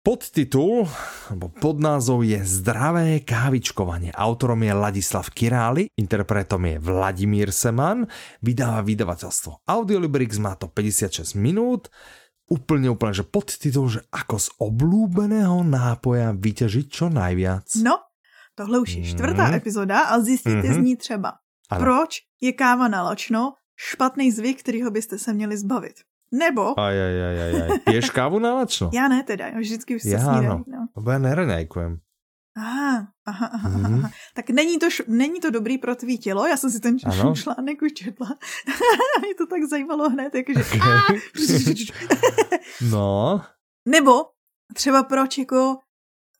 Podtitul, alebo podnázov je Zdravé kávičkovanie. Autorom je Ladislav Király, interpretom je Vladimír Seman, vydáva vydavateľstvo Audiolibrix, má to 56 minút úplne, úplne, že podtitul, že ako z oblúbeného nápoja vyťažiť čo najviac. No, tohle už je čtvrtá mm. epizoda a zjistíte mm-hmm. z ní třeba, ano. proč je káva nalačno špatný zvyk, kterýho byste se měli zbavit. Nebo... Aj, aj, aj, aj, aj. Piješ kávu nalačno? Já ne teda, vždycky už se já snídají. No. Lebo já nerenajkujem. Aha, aha, aha, mm-hmm. aha. Tak není to, není to dobrý pro tvý tělo? Já jsem si ten ano? článek už četla. Mě to tak zajímalo hned, jakože... Okay. no. Nebo třeba proč jako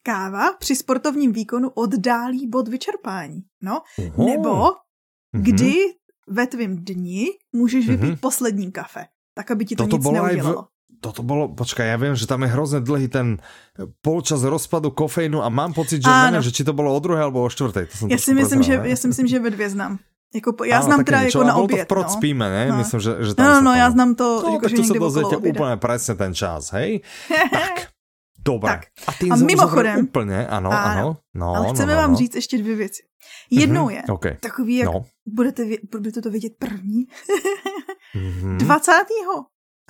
káva při sportovním výkonu oddálí bod vyčerpání. No. Oho. Nebo mm-hmm. kdy ve tvém dni můžeš vypít mm-hmm. poslední kafe, tak aby ti to Toto nic neudělalo. Toto bolo, počkaj, ja viem, že tam je hrozne dlhý ten polčas rozpadu kofeínu a mám pocit, že neviem, že či to bolo o druhé alebo o čtvrtej. To ja, si myslím, že, ja si myslím, že ve dvě znám. Jako, já Áno, znám teda jako na oběd. to v no. spíme, ne? No. Myslím, že, že tam no, no, no, já znám to, no, jako, tak že to sa dozviete úplne presne ten čas, hej? tak, Dobre. Tak. A, tým a mimochodem... Úplně, ano, ano. No, ale chceme no, no, vám no. říct ještě dvě věci. Jednou mm-hmm, je okay. takový, jak no. budete, budete to vidět první. mm-hmm. 20.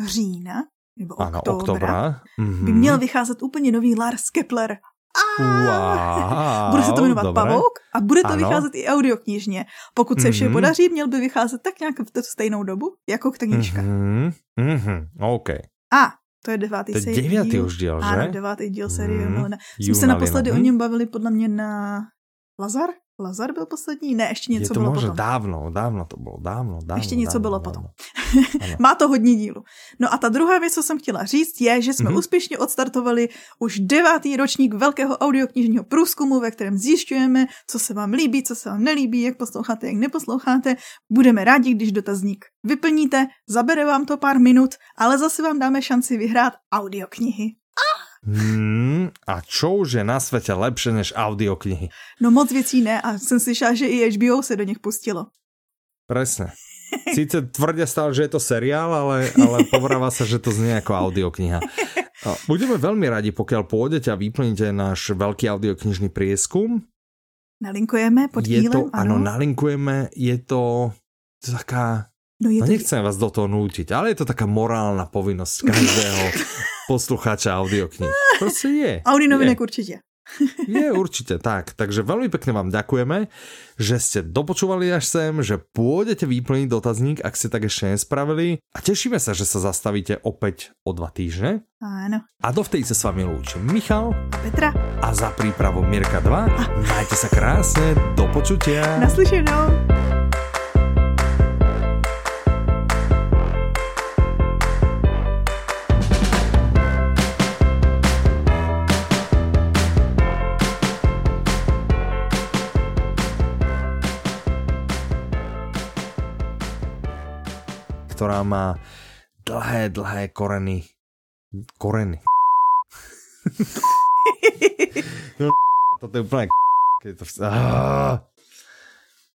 října nebo ano, oktobra, oktobra. Mm-hmm. by měl vycházet úplně nový Lars Kepler. Wow, bude se to jmenovat dobré. Pavouk a bude to ano. vycházet i audioknižně. Pokud se vše mm-hmm. podaří, měl by vycházet tak nějak v tu stejnou dobu, jako knižka. Mm-hmm. Mm-hmm. OK. A to je devátý to je devátý díl. už díl, že? Ano, devátý díl série mm-hmm. Jsme se naposledy o něm bavili podle mě na Lazar? Lazar byl poslední? Ne, ještě něco je to bylo možná potom. dávno, dávno to bylo, dávno, dávno. Ještě něco dávno, bylo dávno. potom. Má to hodně dílu. No a ta druhá věc, co jsem chtěla říct, je, že jsme mm-hmm. úspěšně odstartovali už devátý ročník velkého audioknižního průzkumu, ve kterém zjišťujeme, co se vám líbí, co se vám nelíbí, jak posloucháte, jak neposloucháte. Budeme rádi, když dotazník vyplníte, zabere vám to pár minut, ale zase vám dáme šanci vyhrát audioknihy. Hmm, a čo už je na světě lepší než audioknihy? No moc věcí ne a jsem slyšela, že i HBO se do nich pustilo. Presne. Sice tvrdia stále, že je to seriál, ale, ale povráva sa, že to znie ako audiokniha. Budeme veľmi radi, pokiaľ pôjdete a vyplníte náš veľký audioknižný prieskum. Nalinkujeme pod je dílem, to, ano. nalinkujeme, je to, to taká No, je no to... nechcem vás do toho nútiť, ale je to taká morálna povinnosť každého poslucháča audioknih. Proste je. Audi novinek určite. Je určite tak. Takže veľmi pekne vám ďakujeme, že ste dopočúvali až sem, že pôjdete vyplniť dotazník, ak ste tak ešte nespravili. A tešíme sa, že sa zastavíte opäť o dva týždne. Áno. A dovtedy sa s vami lúči Michal a Petra. A za prípravu Mirka 2. A. Majte sa krásne. Do počutia. Naslyšenou. Ktorá má dlhé, dlhé koreny. Koreny. Toto je úplne k... keď to... Ah.